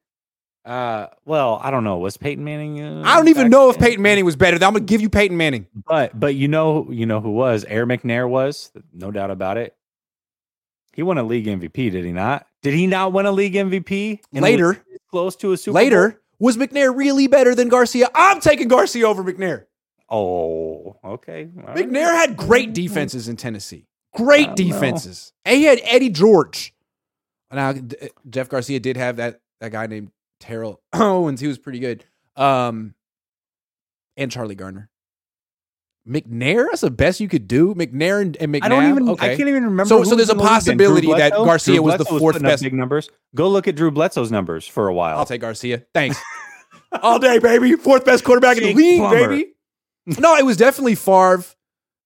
Uh, well, I don't know. Was Peyton Manning? Uh, I don't even back know if? Peyton Manning was better. I'm going to give you Peyton Manning. But but you know you know who was Air McNair was no doubt about it. He won a league MVP, did he not? Did he not win a league MVP Later. close to a Super Later, Bowl? was McNair really better than Garcia? I'm taking Garcia over McNair. Oh, okay. All right. McNair had great defenses in Tennessee. Great know. defenses. And he had Eddie George. Now Jeff Garcia did have that that guy named Terrell Owens. He was pretty good. Um, and Charlie Garner. McNair, that's the best you could do. McNair and, and McNabb. I don't even. Okay. I can't even remember. So- so there's a the league then. Drew possibility that Garcia was the fourth best- Big numbers. Go look at Drew Bledsoe's numbers for a while. I'll take Garcia. Thanks. All day, baby. Fourth best quarterback in the league, Plummer. baby. No, it was definitely Favre,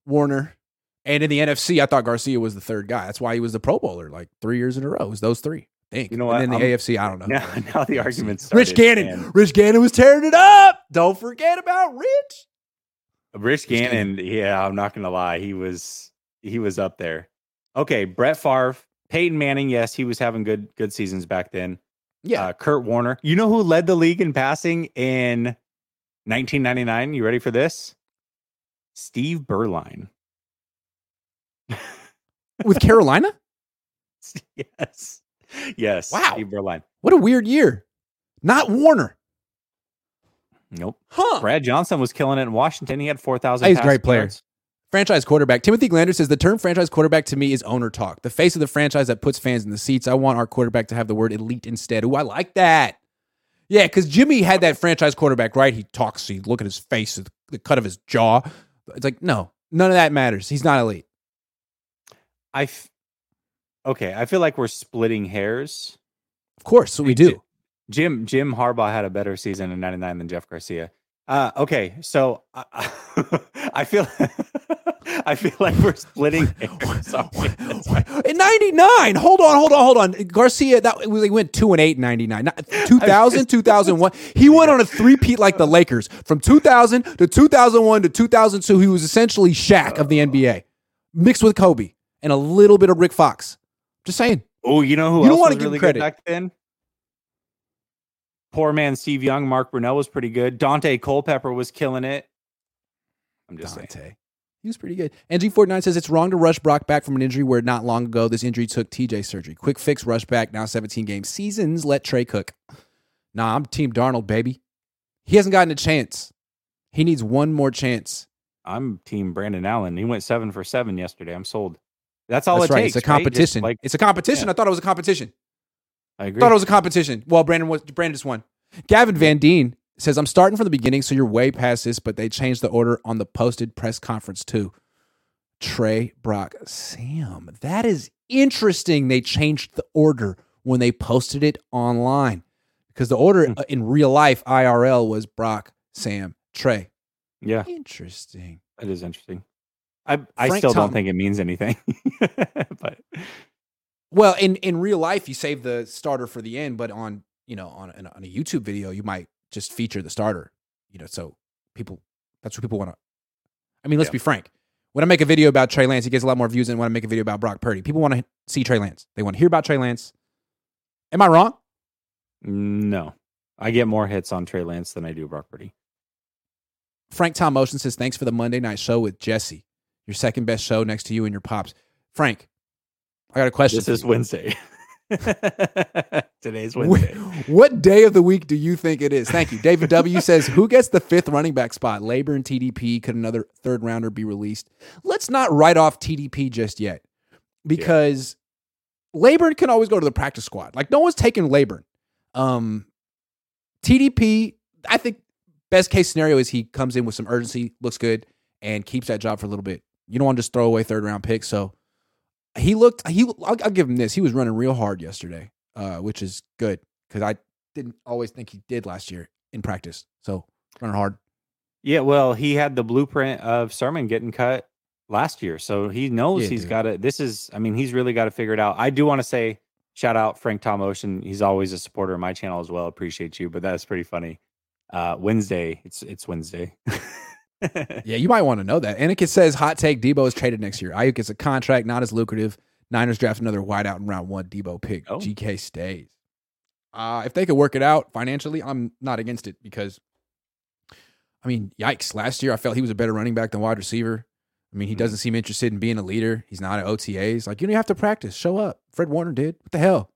Warner, and in the NFC, I thought Garcia was the third guy. That's why he was the Pro Bowler like three years in a row. It was those three. I think. You know what? And then the I'm- AFC, I don't know. Now, now the argument started. Rich Gannon. and Rich Gannon was tearing it up. Don't forget about Rich. Rich Gannon. Yeah, I'm not gonna lie. He was he was up there. Okay, Brett Favre, Peyton Manning. Yes, he was having good good seasons back then. Yeah. Uh, Kurt Warner. You know who led the league in passing in 1999? You ready for this? Steve Beuerlein. With Carolina? yes. Yes. Wow. Steve Beuerlein. What a weird year. Not Warner. Nope. Huh. Brad Johnson was killing it in Washington. He had 4,000. He's a great player. yards. Franchise quarterback. Timothy Glander says the term franchise quarterback to me is owner talk. The face of the franchise that puts fans in the seats. I want our quarterback to have the word elite instead. Ooh, I like that. Yeah, because Jimmy had that franchise quarterback, right? He talks, you look at his face, the cut of his jaw. It's like, no, none of that matters. He's not elite. I f- okay. I feel like we're splitting hairs. Of course, so we do. Jim Jim Harbaugh had a better season in '99 than Jeff Garcia. Uh, okay, so I, I feel I feel like we're splitting. In 99, hold on, hold on, hold on. Garcia, that he went 2 and 8 in 99. Not- 2000, 2001. He went on a three-peat like the Lakers. From 2000 to 2001 to 2002, he was essentially Shaq of the NBA, mixed with Kobe and a little bit of Rick Fox. Just saying. Oh, you know who You don't wanna give him really credit. back then? Poor man Steve Young, Mark Brunell was pretty good. Daunte Culpepper was killing it. I'm just saying. He was pretty good. NG49 says it's wrong to rush Brock back from an injury where not long ago this injury took TJ surgery. Quick fix, rush back, now 17 game seasons. Let Trey cook. Nah, I'm Team Darnold, baby. He hasn't gotten a chance. He needs one more chance. I'm team Brandon Allen. He went seven for seven yesterday. I'm sold. That's all That's it right. takes. it's a right? Competition. like it's a competition. yeah. I thought it was a competition. I agree. thought it was a competition. Well, Brandon was Brandon just won. Gavin Van Deen says, I'm starting from the beginning, so you're way past this, but they changed the order on the posted press conference too. Trey, Brock, Sam. That is interesting. They changed the order when they posted it online. Because the order Hmm. uh, in real life, IRL, was Brock, Sam, Trey. yeah, Interesting. that is interesting. I I Frank still Tom- don't think it means anything. but Well, in in real life, you save the starter for the end, but on you know on a, on a YouTube video, you might just feature the starter. You know, so people that's what people want to. I mean, let's Yeah. be frank. When I make a video about Trey Lance, he gets a lot more views than when I make a video about Brock Purdy. People want to see Trey Lance. They want to hear about Trey Lance. Am I wrong? no, I get more hits on Trey Lance than I do Brock Purdy. Frank Tom Motion says, "Thanks for the Monday night show with Jesse. Your second best show next to you and your pops." Frank, I got a question. This is. Wednesday. Today's Wednesday. What day of the week do you think it is? Thank you. David W says, Who gets the fifth running back spot? Laborn and TDP. Could another third rounder be released? Let's not write off TDP just yet because Laborn can always go to the practice squad. Like, no one's taking Laborn. Um, TDP, I think best case scenario is he comes in with some urgency, looks good, and keeps that job for a little bit. You don't want to just throw away third round picks. So he looked, he, I'll, I'll give him this. He was running real hard yesterday, uh, which is good because I didn't always think he did last year in practice. So running hard. Yeah, well, he had the blueprint of Sermon getting cut last year, so he knows Yeah, he's got to. This is, I mean, he's really got to figure it out. I do want to say shout out Frank Tom Ocean. He's always a supporter of my channel as well. Appreciate you, but that's pretty funny. Uh, Wednesday, it's it's Wednesday. Yeah, you might want to know that. Aniket says hot take Deebo is traded next year. Aiyuk gets a contract, not as lucrative. Niners draft another wideout in round one. Deebo pick. Oh. GK stays. Uh, if they could work it out financially, I'm not against it because, I mean, yikes. Last year, I felt he was a better running back than wide receiver. I mean, he Mhm. doesn't seem interested in being a leader. He's not at OTAs. Like, you don't have to practice. Show up. Fred Warner did. What the hell?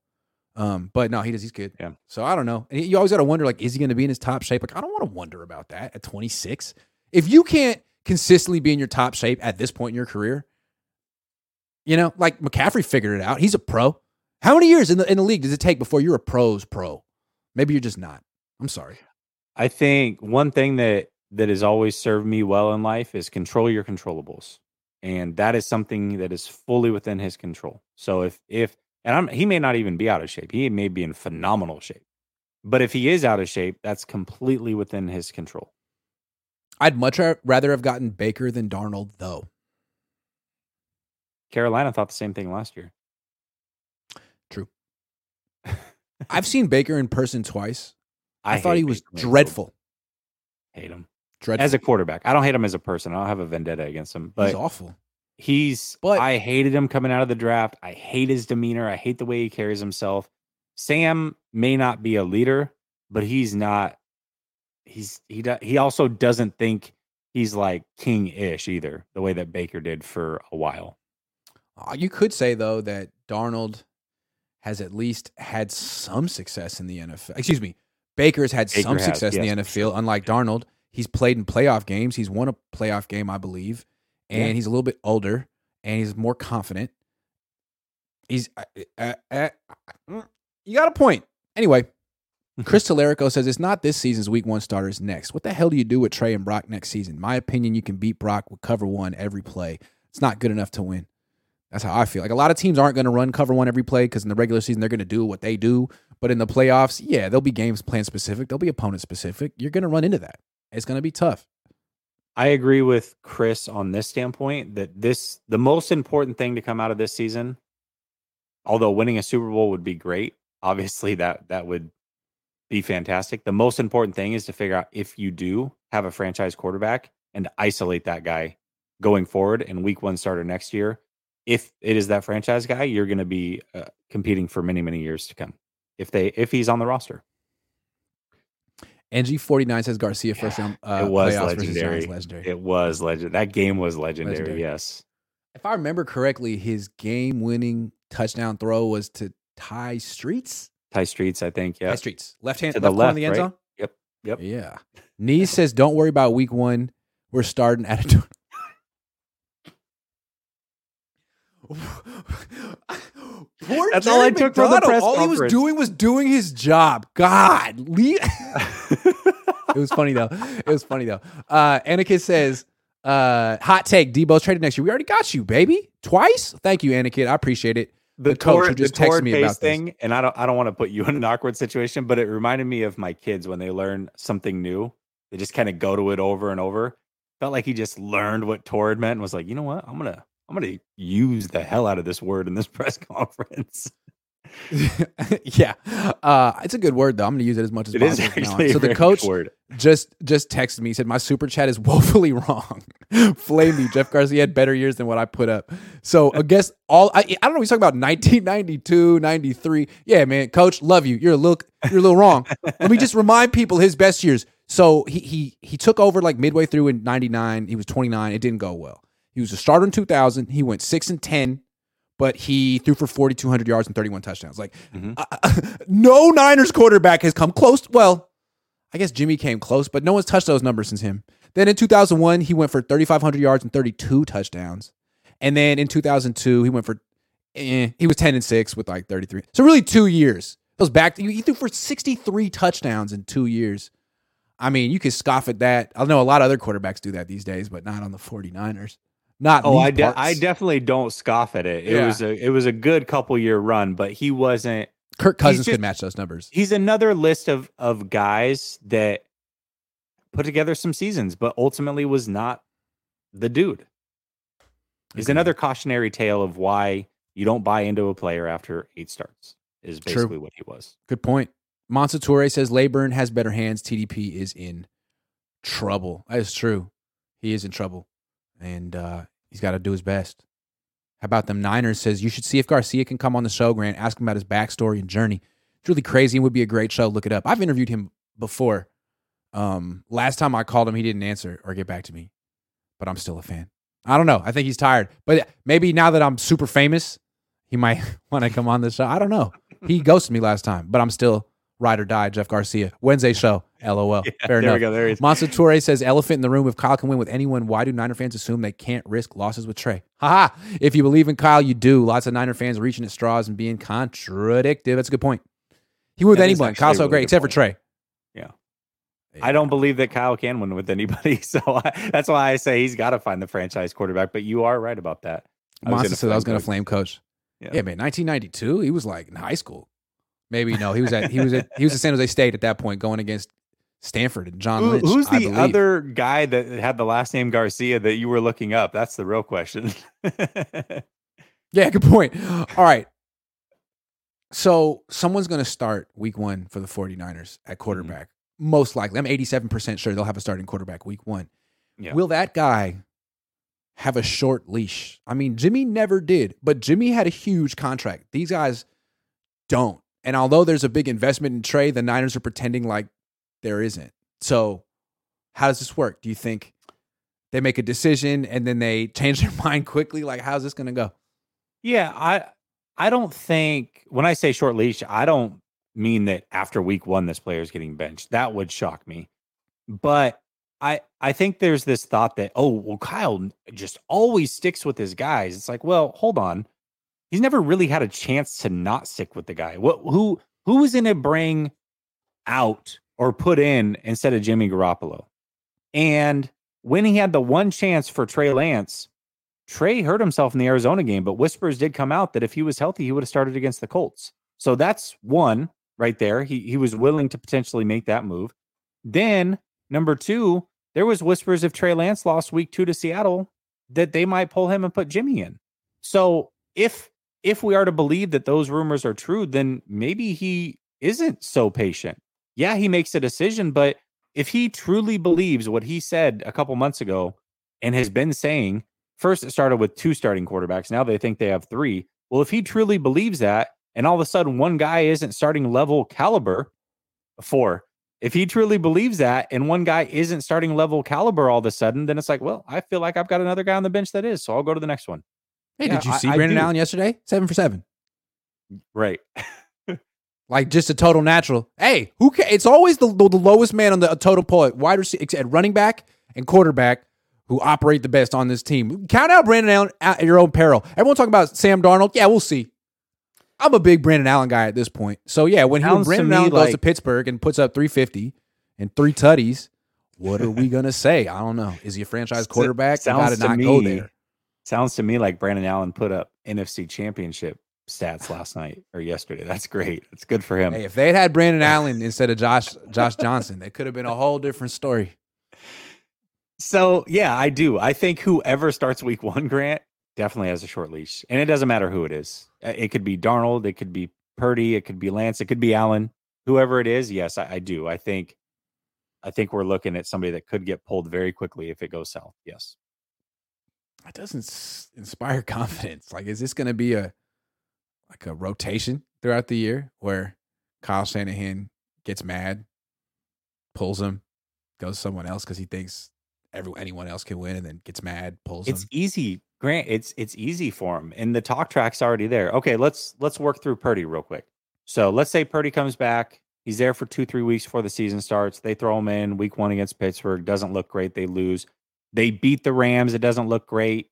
Um, but no, he does. He's good. Yeah. So I don't know. And you always got to wonder, like, is he going to be in his top shape? Like, I don't want to wonder about that at 26. If you can't consistently be in your top shape at this point in your career, you know, like McCaffrey figured it out. He's a pro. How many years in the in the league does it take before you're a pro's pro? Maybe you're just not. I'm sorry. I think one thing that that has always served me well in life is control your controllables. And that is something that is fully within his control. So if if and I'm, he may not even be out of shape. He may be in phenomenal shape. But if he is out of shape, that's completely within his control. I'd much rather have gotten Baker than Darnold, though. Carolina thought the same thing last year. True. I've seen Baker in person twice. I, I thought he was Baker dreadful. Hate him. Dreadful. As a quarterback. I don't hate him as a person. I don't have a vendetta against him. But he's awful. He's but I hated him coming out of the draft. I hate his demeanor. I hate the way he carries himself. Sam may not be a leader, but he's not he's he he also doesn't think he's like king-ish either, the way that Baker did for a while. Uh, you could say though that Darnold has at least had some success in the NFL. Excuse me, Baker's had Baker some has, success yes, in the NFL, sure. unlike Darnold. He's played in playoff games. He's won a playoff game, I believe, and yeah. he's a little bit older and he's more confident. He's uh, uh, uh, uh you got a point. Anyway, Chris Telerico says it's not this season's week one starters next. What the hell do you do with Trey and Brock next season? My opinion, you can beat Brock with cover one every play. It's not good enough to win. That's how I feel. Like a lot of teams aren't going to run cover one every play because in the regular season they're going to do what they do. But in the playoffs, yeah, there'll be games plan specific. There'll be opponent specific. You're going to run into that. It's going to be tough. I agree with Chris on this standpoint that this the most important thing to come out of this season, although winning a Super Bowl would be great. Obviously, that that would be fantastic. The most important thing is to figure out if you do have a franchise quarterback and isolate that guy going forward and week one starter next year. If it is that franchise guy, you're going to be uh, competing for many, many years to come. If they, if he's on the roster. NG49 says Garcia first round. Uh, it was legendary. legendary. It was legend. That game was legendary, legendary. Yes. If I remember correctly, his game winning touchdown throw was to Tai Streets. Tai Streets, I think. Yeah. Tai Streets. Left hand to the left, left, the end right? zone. Yep. Yep. Yeah. Nee says, "Don't worry about week one. We're starting at a." Poor That's Jerry all I took from the press All conference. he was doing was doing his job. God, Lee. it was funny though. It was funny though. Uh, Anakin says, uh, "Hot take: Deebo's traded next year. We already got you, baby, twice. Thank you, Anakin. I appreciate it the, the coach who just texted me about thing, and I don't I don't want to put you in an awkward situation, but it reminded me of my kids when they learn something new. They just kind of go to it over and over. Felt like he just learned what torrid meant and was like, you know what? I'm gonna I'm gonna use the hell out of this word in this press conference. yeah, uh, it's a good word though. I'm going to use it as much as it possible. So the coach just just texted me. He said my super chat is woefully wrong. Flame me, Jeff Garcia had better years than what I put up. So I guess all I, I don't know. He's talking about 1992, 93. Yeah, man, coach, love you. You're a little you're a little wrong. Let me just remind people his best years. So he he he took over like midway through in 99. He was 29. It didn't go well. He was a starter in 2000. He went six and 10 but he threw for 4,200 yards and 31 touchdowns. Like, mm-hmm. uh, no Niners quarterback has come close. Well, I guess Jimmy came close, but no one's touched those numbers since him. Then in 2001, he went for 3,500 yards and 32 touchdowns. And then in 2002, he went for, eh, he was 10 and 6 with like 33. So really two years. Those back, he threw for 63 touchdowns in two years. I mean, you could scoff at that. I know a lot of other quarterbacks do that these days, but not on the 49ers. Not oh, I, de- I definitely don't scoff at it. It yeah. was a it was a good couple year run, but he wasn't. Kirk Cousins just, could match those numbers. He's another list of of guys that put together some seasons, but ultimately was not the dude. Is okay. another cautionary tale of why you don't buy into a player after eight starts. Is basically True. what he was. Good point. Monsature says Laborn has better hands. TDP is in trouble. That is true. He is in trouble and uh, he's got to do his best. How about them Niners? Says you should see if Garcia can come on the show, Grant. Ask him about his backstory and journey. It's really crazy. It would be a great show. Look it up. I've interviewed him before. Um, last time I called him, he didn't answer or get back to me, but I'm still a fan. I don't know. I think he's tired, but maybe now that I'm super famous, he might want to come on the show. I don't know. He ghosted me last time, but I'm still Ride or die, Jeff Garcia. Wednesday show. LOL. Yeah, Fair there enough. we go. There he is. Monster says elephant in the room. If Kyle can win with anyone, why do Niner fans assume they can't risk losses with Trey? Haha. If you believe in Kyle, you do. Lots of Niner fans reaching at straws and being contradictive. That's a good point. He win with anyone. Kyle's so really great, except for. Trey. Yeah. I don't believe that Kyle can win with anybody. So I, that's why I say he's got to find the franchise quarterback. But you are right about that. I Monster said I was going to flame coach. Yeah. Yeah. man. 1992. He was like in high school. Maybe no. He was at he was at he was at San Jose State at that point, going against Stanford and John Who- Lynch. who's the other guy that had the last name Garcia that you were looking up? That's the real question. Yeah, good point. All right. So someone's going to start week one for the 49ers Mm-hmm. at quarterback. Most likely. I'm 87% sure they'll have a starting quarterback week one. Yeah. Will that guy have a short leash? I mean, Jimmy never did, but Jimmy had a huge contract. These guys don't. And although there's a big investment in Trey, the Niners are pretending like there isn't. So how does this work? Do you think they make a decision and then they change their mind quickly? Like, how's this going to go? Yeah, I I don't think when I say short leash, I don't mean that after week one this player is getting benched. That would shock me. But I I think there's this thought that oh well Kyle just always sticks with his guys. It's like well hold on, he's never really had a chance to not stick with the guy. What who who is going to bring out or put in instead of Jimmy Garoppolo? And when he had the one chance for Trey Lance, Trey hurt himself in the Arizona game, but whispers did come out that if he was healthy, he would have started against the Colts. So that's one right there. He he was willing to potentially make that move. Then number two, there was whispers if Trey Lance lost week two to Seattle that they might pull him and put Jimmy in. So if if we are to believe that those rumors are true, then maybe he isn't so patient. Yeah, he makes a decision, but if he truly believes what he said a couple months ago and has been saying, first it started with two starting quarterbacks. Now they think they have three. Well, if he truly believes that, and all of a sudden one guy isn't starting level caliber, four. If he truly believes that, and one guy isn't starting level caliber all of a sudden, then it's like, well, I feel like I've got another guy on the bench that is, so I'll go to the next one. Hey, Yeah, did you see I Brandon do. Allen yesterday? Seven for seven. Right. Like just a total natural. Hey, who ca- It's always the, the, the lowest man on the total poll at wide receiver, at running back and quarterback who operate the best on this team. Count out Brandon Allen at your own peril. Everyone talking about Sam Darnold. Yeah, we'll see. I'm a big Brandon Allen guy at this point. So yeah, when, he, when Brandon Allen goes to Pittsburgh and puts up 350 and three tutties, what are we gonna say? I don't know. Is he a franchise quarterback? Sounds to not go me- there. Sounds to me like Brandon Allen put up NFC championship stats last night or yesterday. That's great. It's good for him. Hey, if they had had Brandon Allen instead of Josh Josh Johnson, it could have been a whole different story. So yeah, I do. I think whoever starts week one, Grant, definitely has a short leash. And it doesn't matter who it is. Uh, It could be Darnold, it could be Purdy, it could be Lance, it could be Allen. Whoever it is, yes, I, I do. I think I think we're looking at somebody that could get pulled very quickly if it goes south. Yes. That doesn't s- inspire confidence. Like, is this going to be a like a rotation throughout the year where Kyle Shanahan gets mad, pulls him, goes to someone else because he thinks every anyone else can win, and then gets mad, pulls him? It's him. easy, Grant. It's it's easy for him, and the talk track's already there. Okay, let's let's work through Purdy real quick. So let's say Purdy comes back. He's there for two three weeks before the season starts. They throw him in week one against Pittsburgh. Doesn't look great. They lose. They beat the Rams. It doesn't look great.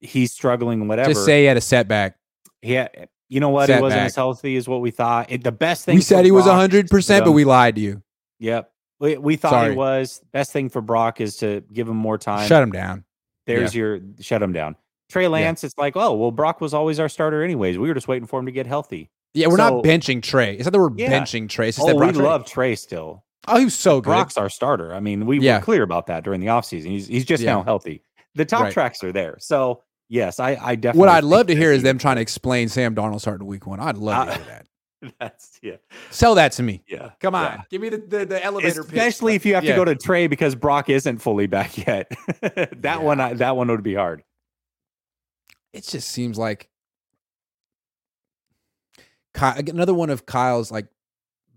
He's struggling. Whatever. Just say he had a setback. yeah. Eh, you know what? He wasn't as healthy as what we thought. It, the best thing We said he was Brock hundred is to percent, give but we lied to you. Yep. We, we thought Sorry. he was. Best thing for Brock is to give him more time. Shut him down. There's your shut him down. Trey Lance, it's like, oh well, Brock was always our starter anyways. We were just waiting for him to get healthy. Yeah, we're So- not benching Trey. It's not that we're Yeah. benching Trey. It's just Oh, that we Brock Trey- love Trey still. Oh, he was so good. Brock's our starter. I mean, we Yeah. were clear about that during the offseason. He's he's just Yeah. now healthy. The top Right. tracks are there. So yes, I I definitely. what I'd love to hear is them trying to explain Sam Darnold starting week one. I'd love to hear that. That's yeah, Sell that to me. yeah. Come on, yeah. give me the the, the elevator pitch. Especially if you have to go to Trey because Brock isn't fully back yet. that one, I, that one would be hard. it just seems like Ky- another one of Kyle's like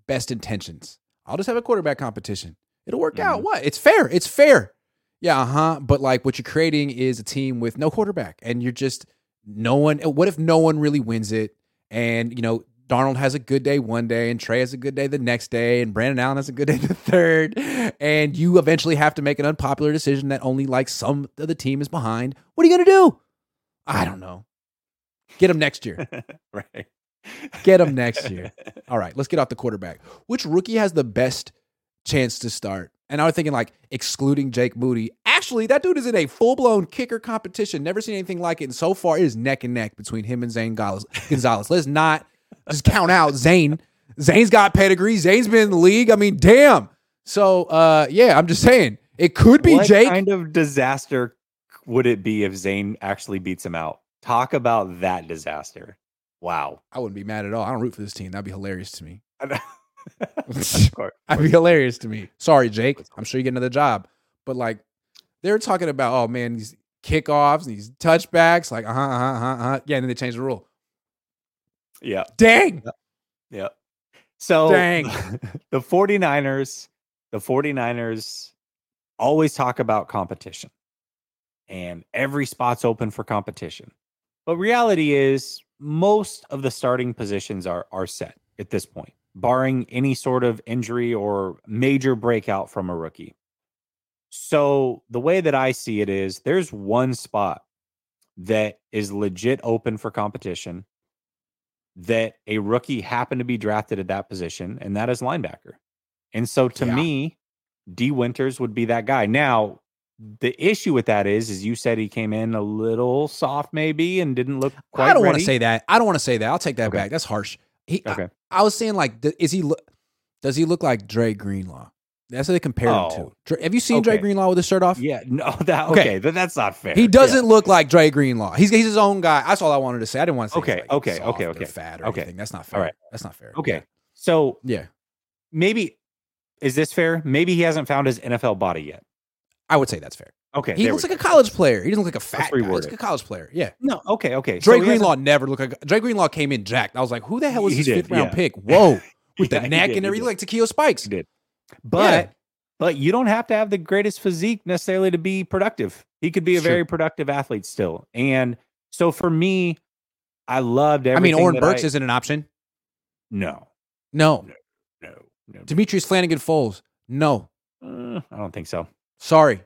best intentions. I'll just have a quarterback competition. It'll work out. Mhm. What? It's fair. It's fair. Yeah, uh huh. But like what you're creating is a team with no quarterback, and you're just no one. What if no one really wins it? And you know Darnold has a good day one day, and Trey has a good day the next day, and Brandon Allen has a good day the third, and you eventually have to make an unpopular decision that only like some of the team is behind. What are you gonna do? I don't know. Get him next year. right. Get him next year. All right, let's get off the quarterback. Which rookie has the best chance to start? And I was thinking like excluding Jake Moody. Actually, that dude is in a full blown kicker competition. Never seen anything like it. And so far, it is neck and neck between him and Zane Gonzalez. Let's not just count out Zane. Zane's got pedigree. Zane's been in the league. I mean, damn. So uh, yeah, I'm just saying it could be what Jake. kind of disaster would it be if Zane actually beats him out? Talk about that disaster. Wow. I wouldn't be mad at all. I don't root for this team. That'd be hilarious to me. That'd be hilarious to me. Sorry, Jake. I'm sure you get another job. But like they're talking about, oh man, these kickoffs and these touchbacks, like uh-huh, uh-huh, uh-huh. uh-huh. Yeah, and then they changed the rule. Yeah. Dang. Yeah. So Dang. the 49ers, the 49ers always talk about competition. And every spot's open for competition. But reality is most of the starting positions are are set at this point, barring any sort of injury or major breakout from a rookie. So the way that I see it is there's one spot that is legit open for competition that a rookie happened to be drafted at that position, and that is linebacker. And so to Yeah. me, Dee Winters would be that guy. Now, the issue with that is, is you said he came in a little soft, maybe, and didn't look quite. I don't want to say that. I don't want to say that. I'll take that Okay. back. That's harsh. He, I- Okay. I, was saying like, is he? Look, does he look like Dre Greenlaw? That's what they compared him to. Oh. Have you seen Dre Greenlaw with his shirt off? Yeah, no, that Okay. okay, that's not fair. He doesn't Yeah. look like Dre Greenlaw. He's he's his own guy. That's all I wanted to say. I didn't want to say. Okay, like, okay, okay, okay, fat or okay. anything. That's not fair. All right. That's not fair. Okay, so Yeah, maybe is this fair? Maybe he hasn't found his NFL body yet. I would say that's fair. Okay, He looks like a college player. He doesn't look like a fat guy. He looks like a college player. Yeah. No, okay, okay. Dre so Greenlaw never looked like Dre Greenlaw came in jacked. I was like, who the hell was He this did, fifth round yeah. pick? Whoa, with Yeah, the neck did, and everything, like Takeo Spikes. He did. But but you don't have to have the greatest physique necessarily to be productive. He could be a very productive athlete still. And so for me, I loved I mean, Oren Burks I- isn't an option. no, No. no, no. Demetrius Flannigan-Fowles. No. Uh, I don't think so. Sorry.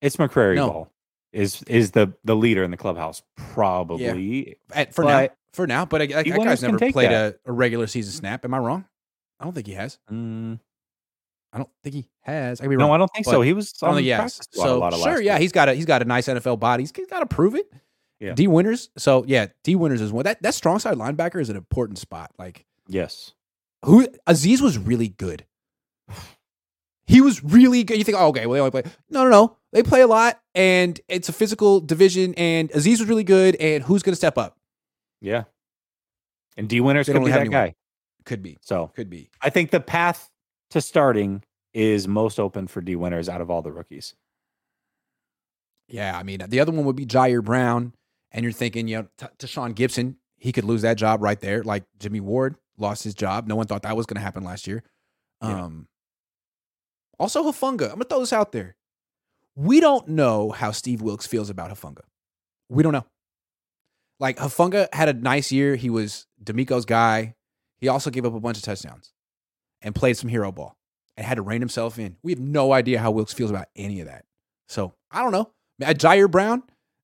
It's McCrary No. ball is is the the leader in the clubhouse probably. At, for now. But- For now. But I, that guy's never played a, a regular season snap. Am I wrong? I don't think he has. Mm, I don't think he has. I could be wrong. no, I don't think so. He was I don't on think he has. practice So lot of sure, yeah, he's got a he's got a nice NFL body. He's, he's got to prove it. Yeah. Dee Winters. So yeah, Dee Winters is one. That that strong side linebacker is an important spot. Like yes. who Azeez was really good. He was really good. You think, oh, okay, well, they only play. No, no, no. They play a lot, and it's a physical division. And Azeez was really good. And who's going to step up? Yeah. And Dee Winters They could be have that anyone. guy. Could be. So Could be. I think the path to starting is most open for Dee Winters out of all the rookies. Yeah, I mean, the other one would be Ji'Ayir Brown, and you're thinking, you know, T- Tashaun Gipson, he could lose that job right there. Like Jimmy Ward lost his job. No one thought that was going to happen last year. Yeah. Um, Also, Hufanga. I'm going to throw this out there. We don't know how Steve Wilkes feels about Hufanga. We don't know. Like Hufanga had a nice year. He was DeMeco's guy. He also gave up a bunch of touchdowns and played some hero ball and had to rein himself in. We have no idea how Wilkes feels about any of that. So I don't know. Ji'Ayir Brown,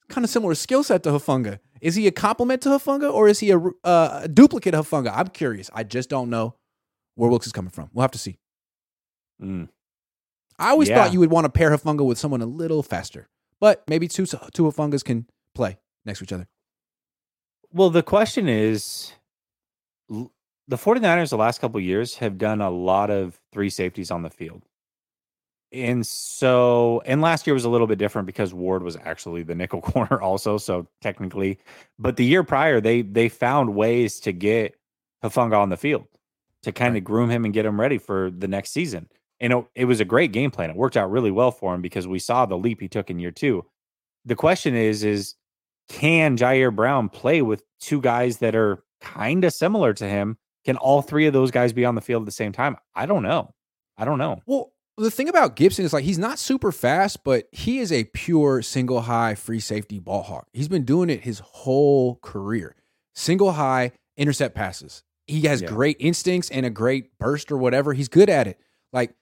kind of similar skill set to Hufanga. Is he a compliment to Hufanga or is he a, uh, a duplicate of Hufanga? I'm curious. I just don't know where Wilkes is coming from. We'll have to see. Mm. I always Yeah. thought you would want to pair Hufanga with someone a little faster, but maybe two two Hufangas can play next to each other. Well, the question is the 49ers the last couple years have done a lot of three safeties on the field. And so, and last year was a little bit different because Ward was actually the nickel corner also, so technically, but the year prior they they found ways to get Hufanga on the field to kind of groom him and get him ready for the next season. And it, it was a great game plan. It worked out really well for him because we saw the leap he took in year 2. The question is is can Ji'Ayir Brown play with two guys that are kind of similar to him? Can all three of those guys be on the field at the same time? I don't know. I don't know. Well, the thing about Gipson is like he's not super fast, but he is a pure single high free safety ball hawk. He's been doing it his whole career. Single high intercept passes. he has Yeah. great instincts and a great burst or whatever. He's good at it. Like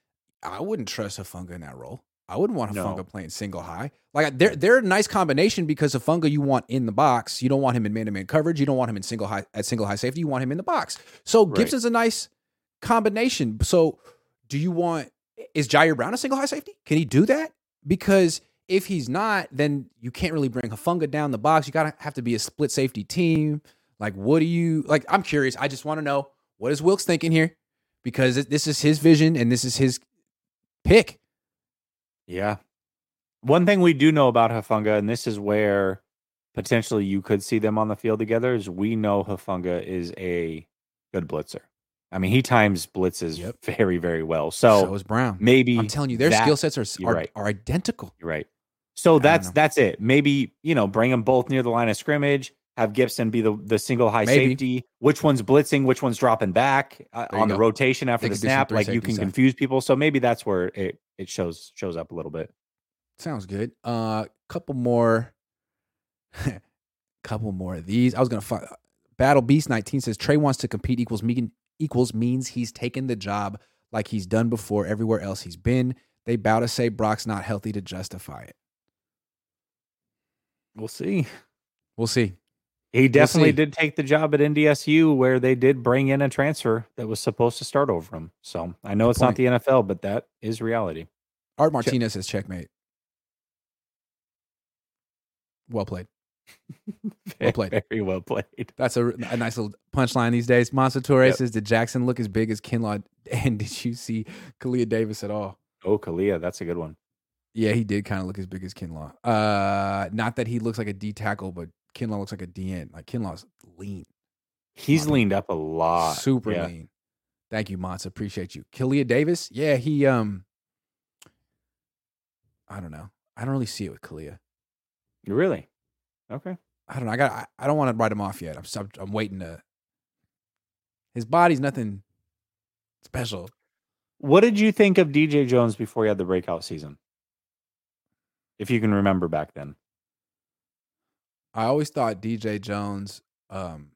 I wouldn't trust Hufanga in that role. I wouldn't want No. Hufanga playing single high. Like they're they're a nice combination because Hufanga you want in the box. You don't want him in man to man coverage. You don't want him in single high at single high safety. You want him in the box. So Right. Gipson's a nice combination. So do you want is Ji'Ayir Brown a single high safety? Can he do that? Because if he's not, then you can't really bring Hufanga down the box. You gotta have to be a split safety team. Like, what do you like? I'm curious. I just want to know what is Wilkes thinking here, because this is his vision and this is his pick. Yeah. One thing we do know about Hufanga, and this is where potentially you could see them on the field together, is we know Hufanga is a good blitzer. I mean, he times blitzes Yep. very, very well. So, So, is Brown. maybe I'm telling you, their that- skill sets are you're right. are identical. You're right. So don't that's that's it. Maybe you know, bring them both near the line of scrimmage. Have Gipson be the the single high Maybe. safety. Which one's blitzing? Which one's dropping back uh, on the go. rotation after They the could do some snap? Like you can stuff. confuse people. So maybe that's where it it shows shows up a little bit. Sounds good. Uh, couple more, couple more of these. I was gonna find Battle Beast 19 says Trey wants to compete equals mean equals means he's taken the job like he's done before everywhere else he's been. They bow to say Brock's not healthy to justify it. We'll see. We'll see. He definitely did take the job at NDSU where they did bring in a transfer that was supposed to start over him. So I know Good it's point. not the NFL, but that is reality. Art Martinez is checkmate. Well played. Well played. Very well played. That's a, a nice little punchline these days. Monster Torres Yep. says, Did Jackson look as big as Kinlaw? And did you see Kalia Davis at all? Oh, Kalia, that's a good one. Yeah, he did kind of look as big as Kinlaw. Uh, not that he looks like a D tackle, but Kinlaw looks like a DN. Like Kinlaw's lean, He's leaned up a lot. super Yeah. lean. Thank you, Monts. Appreciate you. Kalia Davis, yeah, he um, I don't know. I don't really see it with Kalia. Really? Okay. I don't know. I got. I, I don't want to write him off yet. I'm. I'm, I'm waiting to. His body's nothing special. What did you think of DJ Jones before he had the breakout season? If you can remember back then. I always thought DJ Jones um,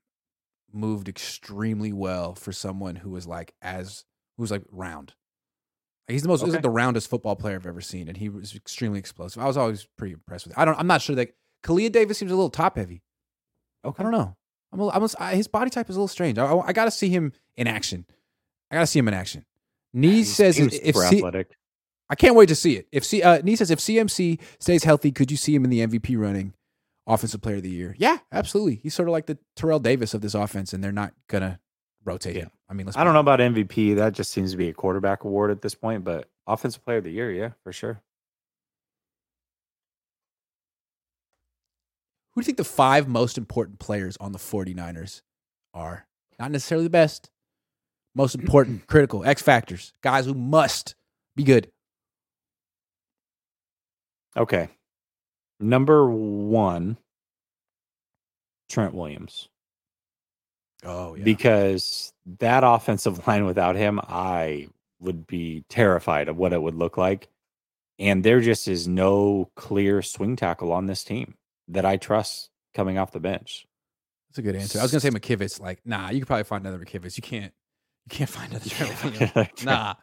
moved extremely well for someone who was like as who was like round. He's the most he's like the roundest football player I've ever seen, and he was extremely explosive. I was always pretty impressed with. It. I don't. I'm not sure that Kalia Davis seems a little top heavy. Okay. I don't know. I'm. A, I'm a, I, his body type is a little strange. I, I, got to see him in action. I got to see him in action. Nee He says if super C, athletic. I can't wait to see it. If C, uh, Nee says if CMC stays healthy, could you see him in the MVP running, offensive player of the year? Yeah, absolutely. He's sort of like the Terrell Davis of this offense, and they're not gonna rotate Yeah. him. I mean, let's. I don't know about MVP. That just seems to be a quarterback award at this point, but offensive player of the year, yeah, for sure. Who do you think the five most important players on the 49ers are? Not necessarily the best. Most important, critical, X factors, guys who must be good. Okay. Number one, Trent Williams. Oh Because that offensive line without him, I would be terrified of what it would look like. And there just is no clear swing tackle on this team that I trust coming off the bench. that's a good answer. I was gonna say McKivitz. Like, nah, you could probably find another McKivitz. You can't. You can't find another. Trent Williams. Nah,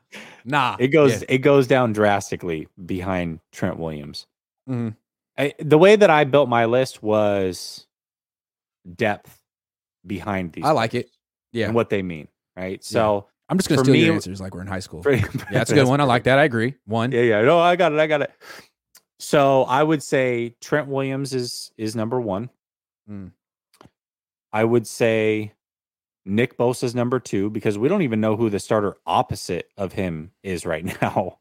nah. It goes Yeah. it goes down drastically behind Trent Williams. Mhm. I, the way that I built my list was depth behind these. I like it. Yeah, and what they mean, right? So I'm just gonna for steal me, your answers like we're in high school. for- Yeah, that's a good one. I like that. I agree. One. Yeah, yeah. No, I got it. I got it. So I would say Trent Williams is is number one. Mm. I would say Nick Bosa is number two because we don't even know who the starter opposite of him is right now.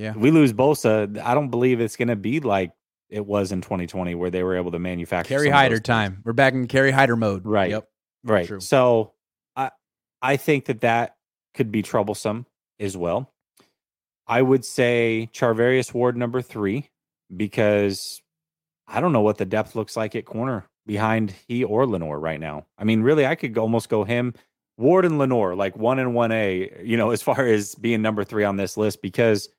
Yeah. We lose Bosa, I don't believe it's going to be like it was in 2020 where they were able to manufacture some Hyder things. time. We're back in Kerry Hyder mode. Right. Yep. Right. True. So I I think that that could be troublesome as well. I would say Charvarius Ward number 3 because I don't know what the depth looks like at corner behind he or Lenoir right now. I mean, really I could almost go him Ward and Lenoir like 1 and 1A, you know, as far as being number 3 on this list because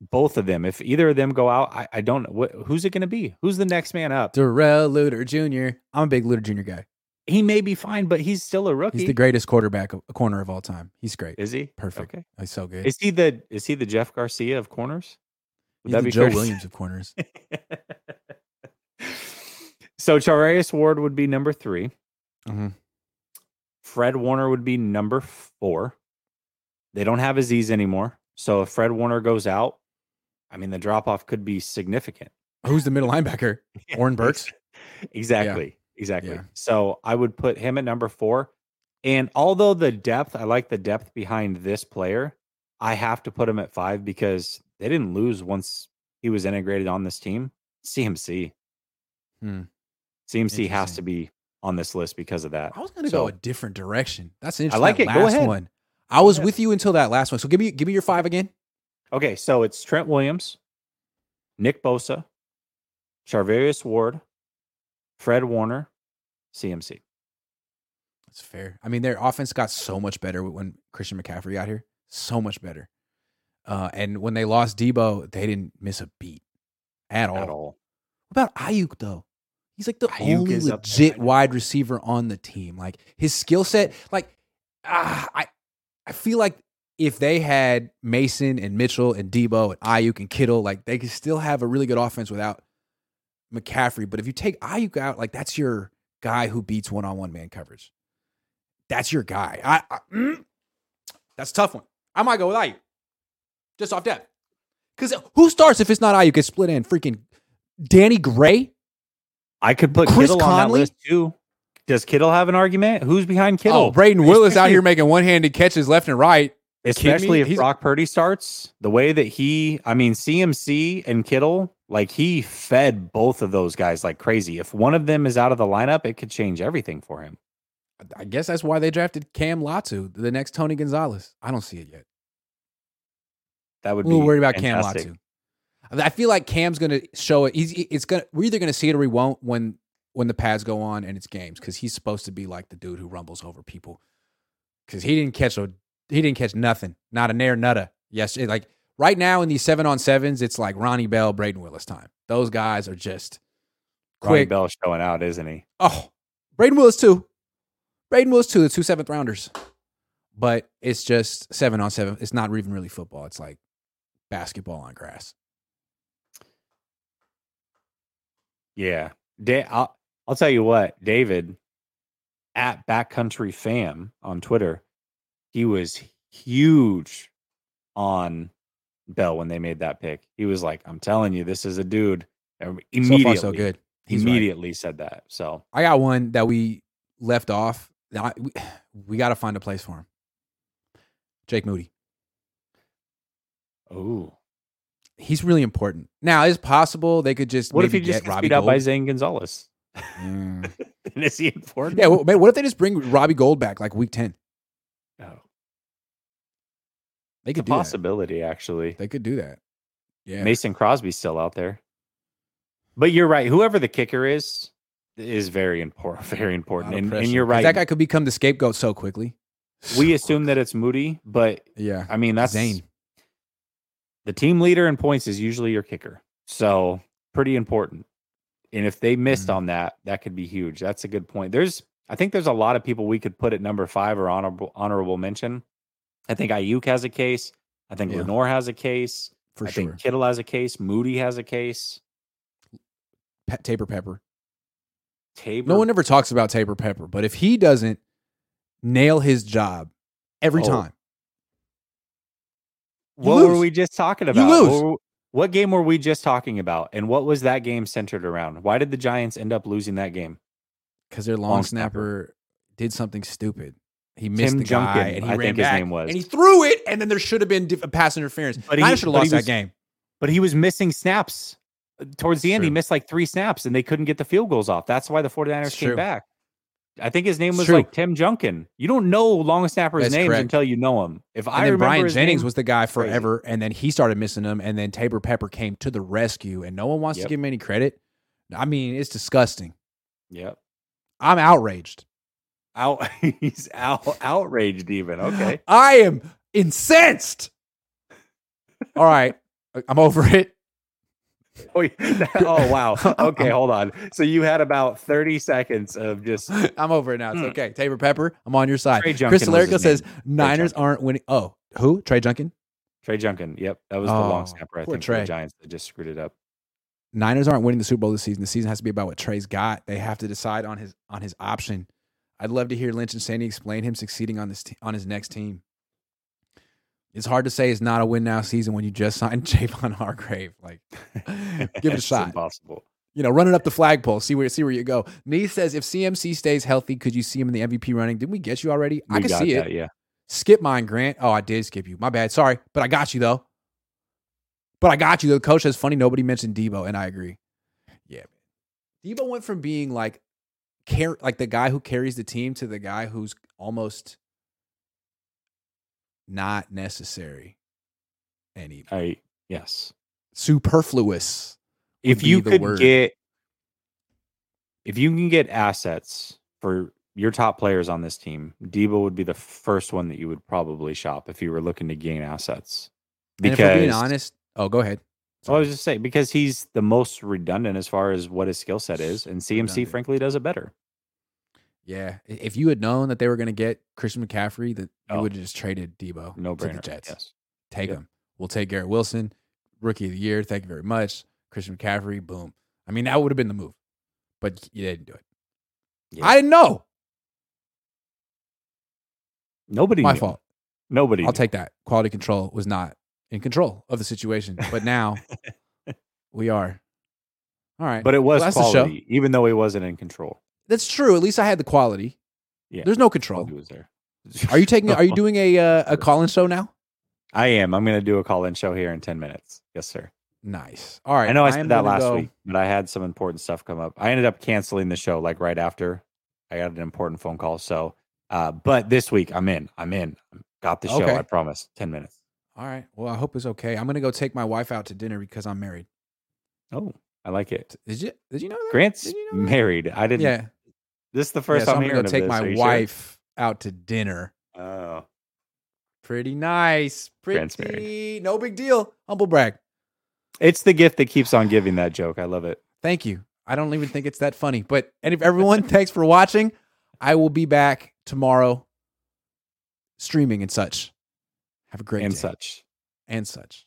both of them, if either of them go out, I, I don't know who's it going to be? Who's the next man up? Darrell Luter Jr. I'm a big Luter Jr. guy. he may be fine, but he's still a rookie. He's the greatest quarterback, a corner of all time. He's great. is he Perfect. Okay. He's so good. Is he the is he the Jeff Garcia of corners? He's the Joe fair Williams of corners. so Charvarius Ward would be number 3 Mhm. Fred Warner would be number four. They don't have Aziz anymore. So if Fred Warner goes out, I mean, the drop off could be significant. Who's the middle linebacker? Oren Burks? Exactly. Exactly. Yeah. So I would put him at number four. And although the depth, I like the depth behind this player, I have to put him at five because they didn't lose once he was integrated on this team. CMC. Hmm. CMC has to be on this list because of that. I was going to So- go a different direction. That's interesting. I like that it. Go ahead. one. I was ahead. with you until that last one. So give me give me your five again. Okay, so it's Trent Williams, Nick Bosa, Charvarius Ward, Fred Warner, CMC. That's fair. I mean, their offense got so much better when Christian McCaffrey got here. So much better. Uh, and when they lost Deebo, they didn't miss a beat at all. At all. What about Aiyuk though? He's like the Aiyuk only is up there, legit wide receiver on the team. Like his skill set, like ah, I I feel like if they had Mason and Mitchell and Deebo and Aiyuk and Kittle, like they could still have a really good offense without McCaffrey. But if you take Aiyuk out, like that's your guy who beats one on one man coverage. That's your guy. I, I mm, that's a tough one. I might go with Aiyuk, just off depth. Because who starts if it's not Aiyuk? It's split in freaking Danny Gray. I could put Chris Kittle on that Conley? list too. Does Kittle have an argument? Who's behind Kittle? Oh, Brayden Willis out here making one handed catches left and right. You kidding me? Especially if He's- Brock Purdy starts, the way that he, I mean, CMC and Kittle, like he fed both of those guys like crazy. If one of them is out of the lineup, it could change everything for him. I guess that's why they drafted Cam Latu, the next Tony Gonzalez. I don't see it yet. That would I'm be worried about fantastic. Cam Latu. I feel like Cam's gonna show it. He's it's gonna we're either gonna see it or we won't when when the pads go on and it's games because he's supposed to be like the dude who rumbles over people. Because he didn't catch a he didn't catch nothing, not a nair nutta. Yes, like right now in these seven on sevens, it's like Ronnie Bell, Brayden Willis time. Those guys are just Ronnie quick. Bell showing out, isn't he? Oh, Brayden Willis too. Brayden Willis too. The two seventh rounders, but it's just seven on seven. It's not even really football. It's like basketball on grass. Yeah. Da- I'll, I'll tell you what, David at Backcountry Fam on Twitter, he was huge on Bell when they made that pick. He was like, I'm telling you, this is a dude. And So Immediately, far, so good. He's right. immediately said that. So I got one that we left off. Now, we, we got to find a place for him. Jake Moody. Oh, He's really important. Now, it's possible they could just What if he just get gets Robbie beat out by Zane Gonzalez? Mm. is he important? Yeah, well, man, what if they just bring Robbie Gould back like week ten? Oh, They it's a could do that. possibility, actually. They could do that. Yeah. Mason Crosby's still out there. But you're right. Whoever the kicker is, is very important. Very important. And, and you're right. That guy could become the scapegoat so quickly. we So assume that it's Moody, but Yeah. I mean that's Zane. the team leader in points is usually your kicker. So pretty important. And if they missed Mhm. on that, that could be huge. That's a good point. There's I think there's a lot of people we could put at number five or honorable honorable mention. I think Ayuk has a case. I think Yeah. Lenoir has a case. For I sure. think Kittle has a case. Moody has a case. Pe- Taybor Pepper. Taybor. No one ever talks about Taybor Pepper, but if he doesn't nail his job every Oh. time, you What were we just talking You about? lose. What, what game were we just talking about? And what was that game centered around? Why did the Giants end up losing that game? because their long, Long snapper, snapper. did something stupid. He missed Tim the guy and he I ran think his back name was. and he threw it, and then there should have been diff- pass interference. But he- I should have lost that game. But he was missing snaps. Towards the end, he missed like three snaps and they couldn't get the field goals off. That's why the 49ers It's came true. back. I think his name was like Tim Junkin. You don't know long snappers' That's names correct. until you know them. If And I then remember Brian Jennings name- was the guy crazy. forever, and then he started missing them, and then Taybor Pepper came to the rescue, and no one wants Yep. to give him any credit. I mean, it's disgusting. Yep. I'm outraged. Out he's out outraged even. Okay. I am incensed. All right, I'm over it. Oh, oh wow. Okay, hold on. So you had about 30 seconds of just I'm over it now. It's Hmm. okay. Taybor Pepper, I'm on your side. Trey Junkin Chris was says name. Niners aren't winning. Oh, who? Trey Junkin? Trey Junkin. Yep, that was the Oh, long snapper. I think Trey. the Giants that just screwed it up. Niners aren't winning the Super Bowl this season. The season has to be about what Trey's got. They have to decide on his on his option. I'd love to hear Lynch and Sandy explain him succeeding on this te- on his next team. It's hard to say it's not a win now season when you just signed Javon Hargrave. Like, give it a It's shot. Impossible. You know, running up the flagpole, see where see where you go. Nee says if CMC stays healthy, could you see him in the MVP running? Didn't we get you already? I can see that, it. Yeah. Skip mine, Grant. Oh, I did skip you. My bad. Sorry, but I got you though. But I got you. The coach says funny. Nobody mentioned Deebo, and I agree. Yeah. Deebo went from being like care like the guy who carries the team to the guy who's almost not necessary any I yes. superfluous. If you could word. get if you can get assets for your top players on this team, Deebo would be the first one that you would probably shop if you were looking to gain assets. And if we're being honest, oh, go ahead. I was just saying because he's the most redundant as far as what his skill set is, and CMC Redundant. frankly does it better. Yeah, if you had known that they were going to get Christian McCaffrey, that you Oh. would have just traded Deebo No to the. Jets. Yes. Take Yep. him. We'll take Garrett Wilson, rookie of the year. Thank you very much. Christian McCaffrey, boom. I mean, that would have been the move, but you didn't do it. Yeah. I didn't know. Nobody. My knew. fault. Nobody. I'll knew. take that. Quality control was not in control of the situation, but now we are. All right. But it was Well, quality, even though he wasn't in control. That's true. At least I had the quality. Yeah. There's no control. Was there. Are you taking? Are you doing a uh, a call-in show now? I am. I'm going to do a call-in show here in ten minutes. Yes, sir. Nice. All right. I know I am said that last go- week, but I had some important stuff come up. I ended up canceling the show like right after I got an important phone call. So, uh, but this week I'm in. I'm in. Got the show. Okay. I promise. Ten minutes. All right. Well, I hope it's okay. I'm gonna go take my wife out to dinner because I'm married. Oh, I like it. Did you? Did you know that? Grant's you know that? married. I didn't. Yeah. This is the yeah first so time I'm gonna go take this. my you sure? wife out to dinner. Oh, Pretty nice. Grant's married. Pretty. No big deal. Humble brag. it's the gift that keeps on giving. That joke. I love it. Thank you. I don't even think it's that funny. But and if everyone, thanks for watching. I will be back tomorrow, streaming and such. Have a great and day. such. and such.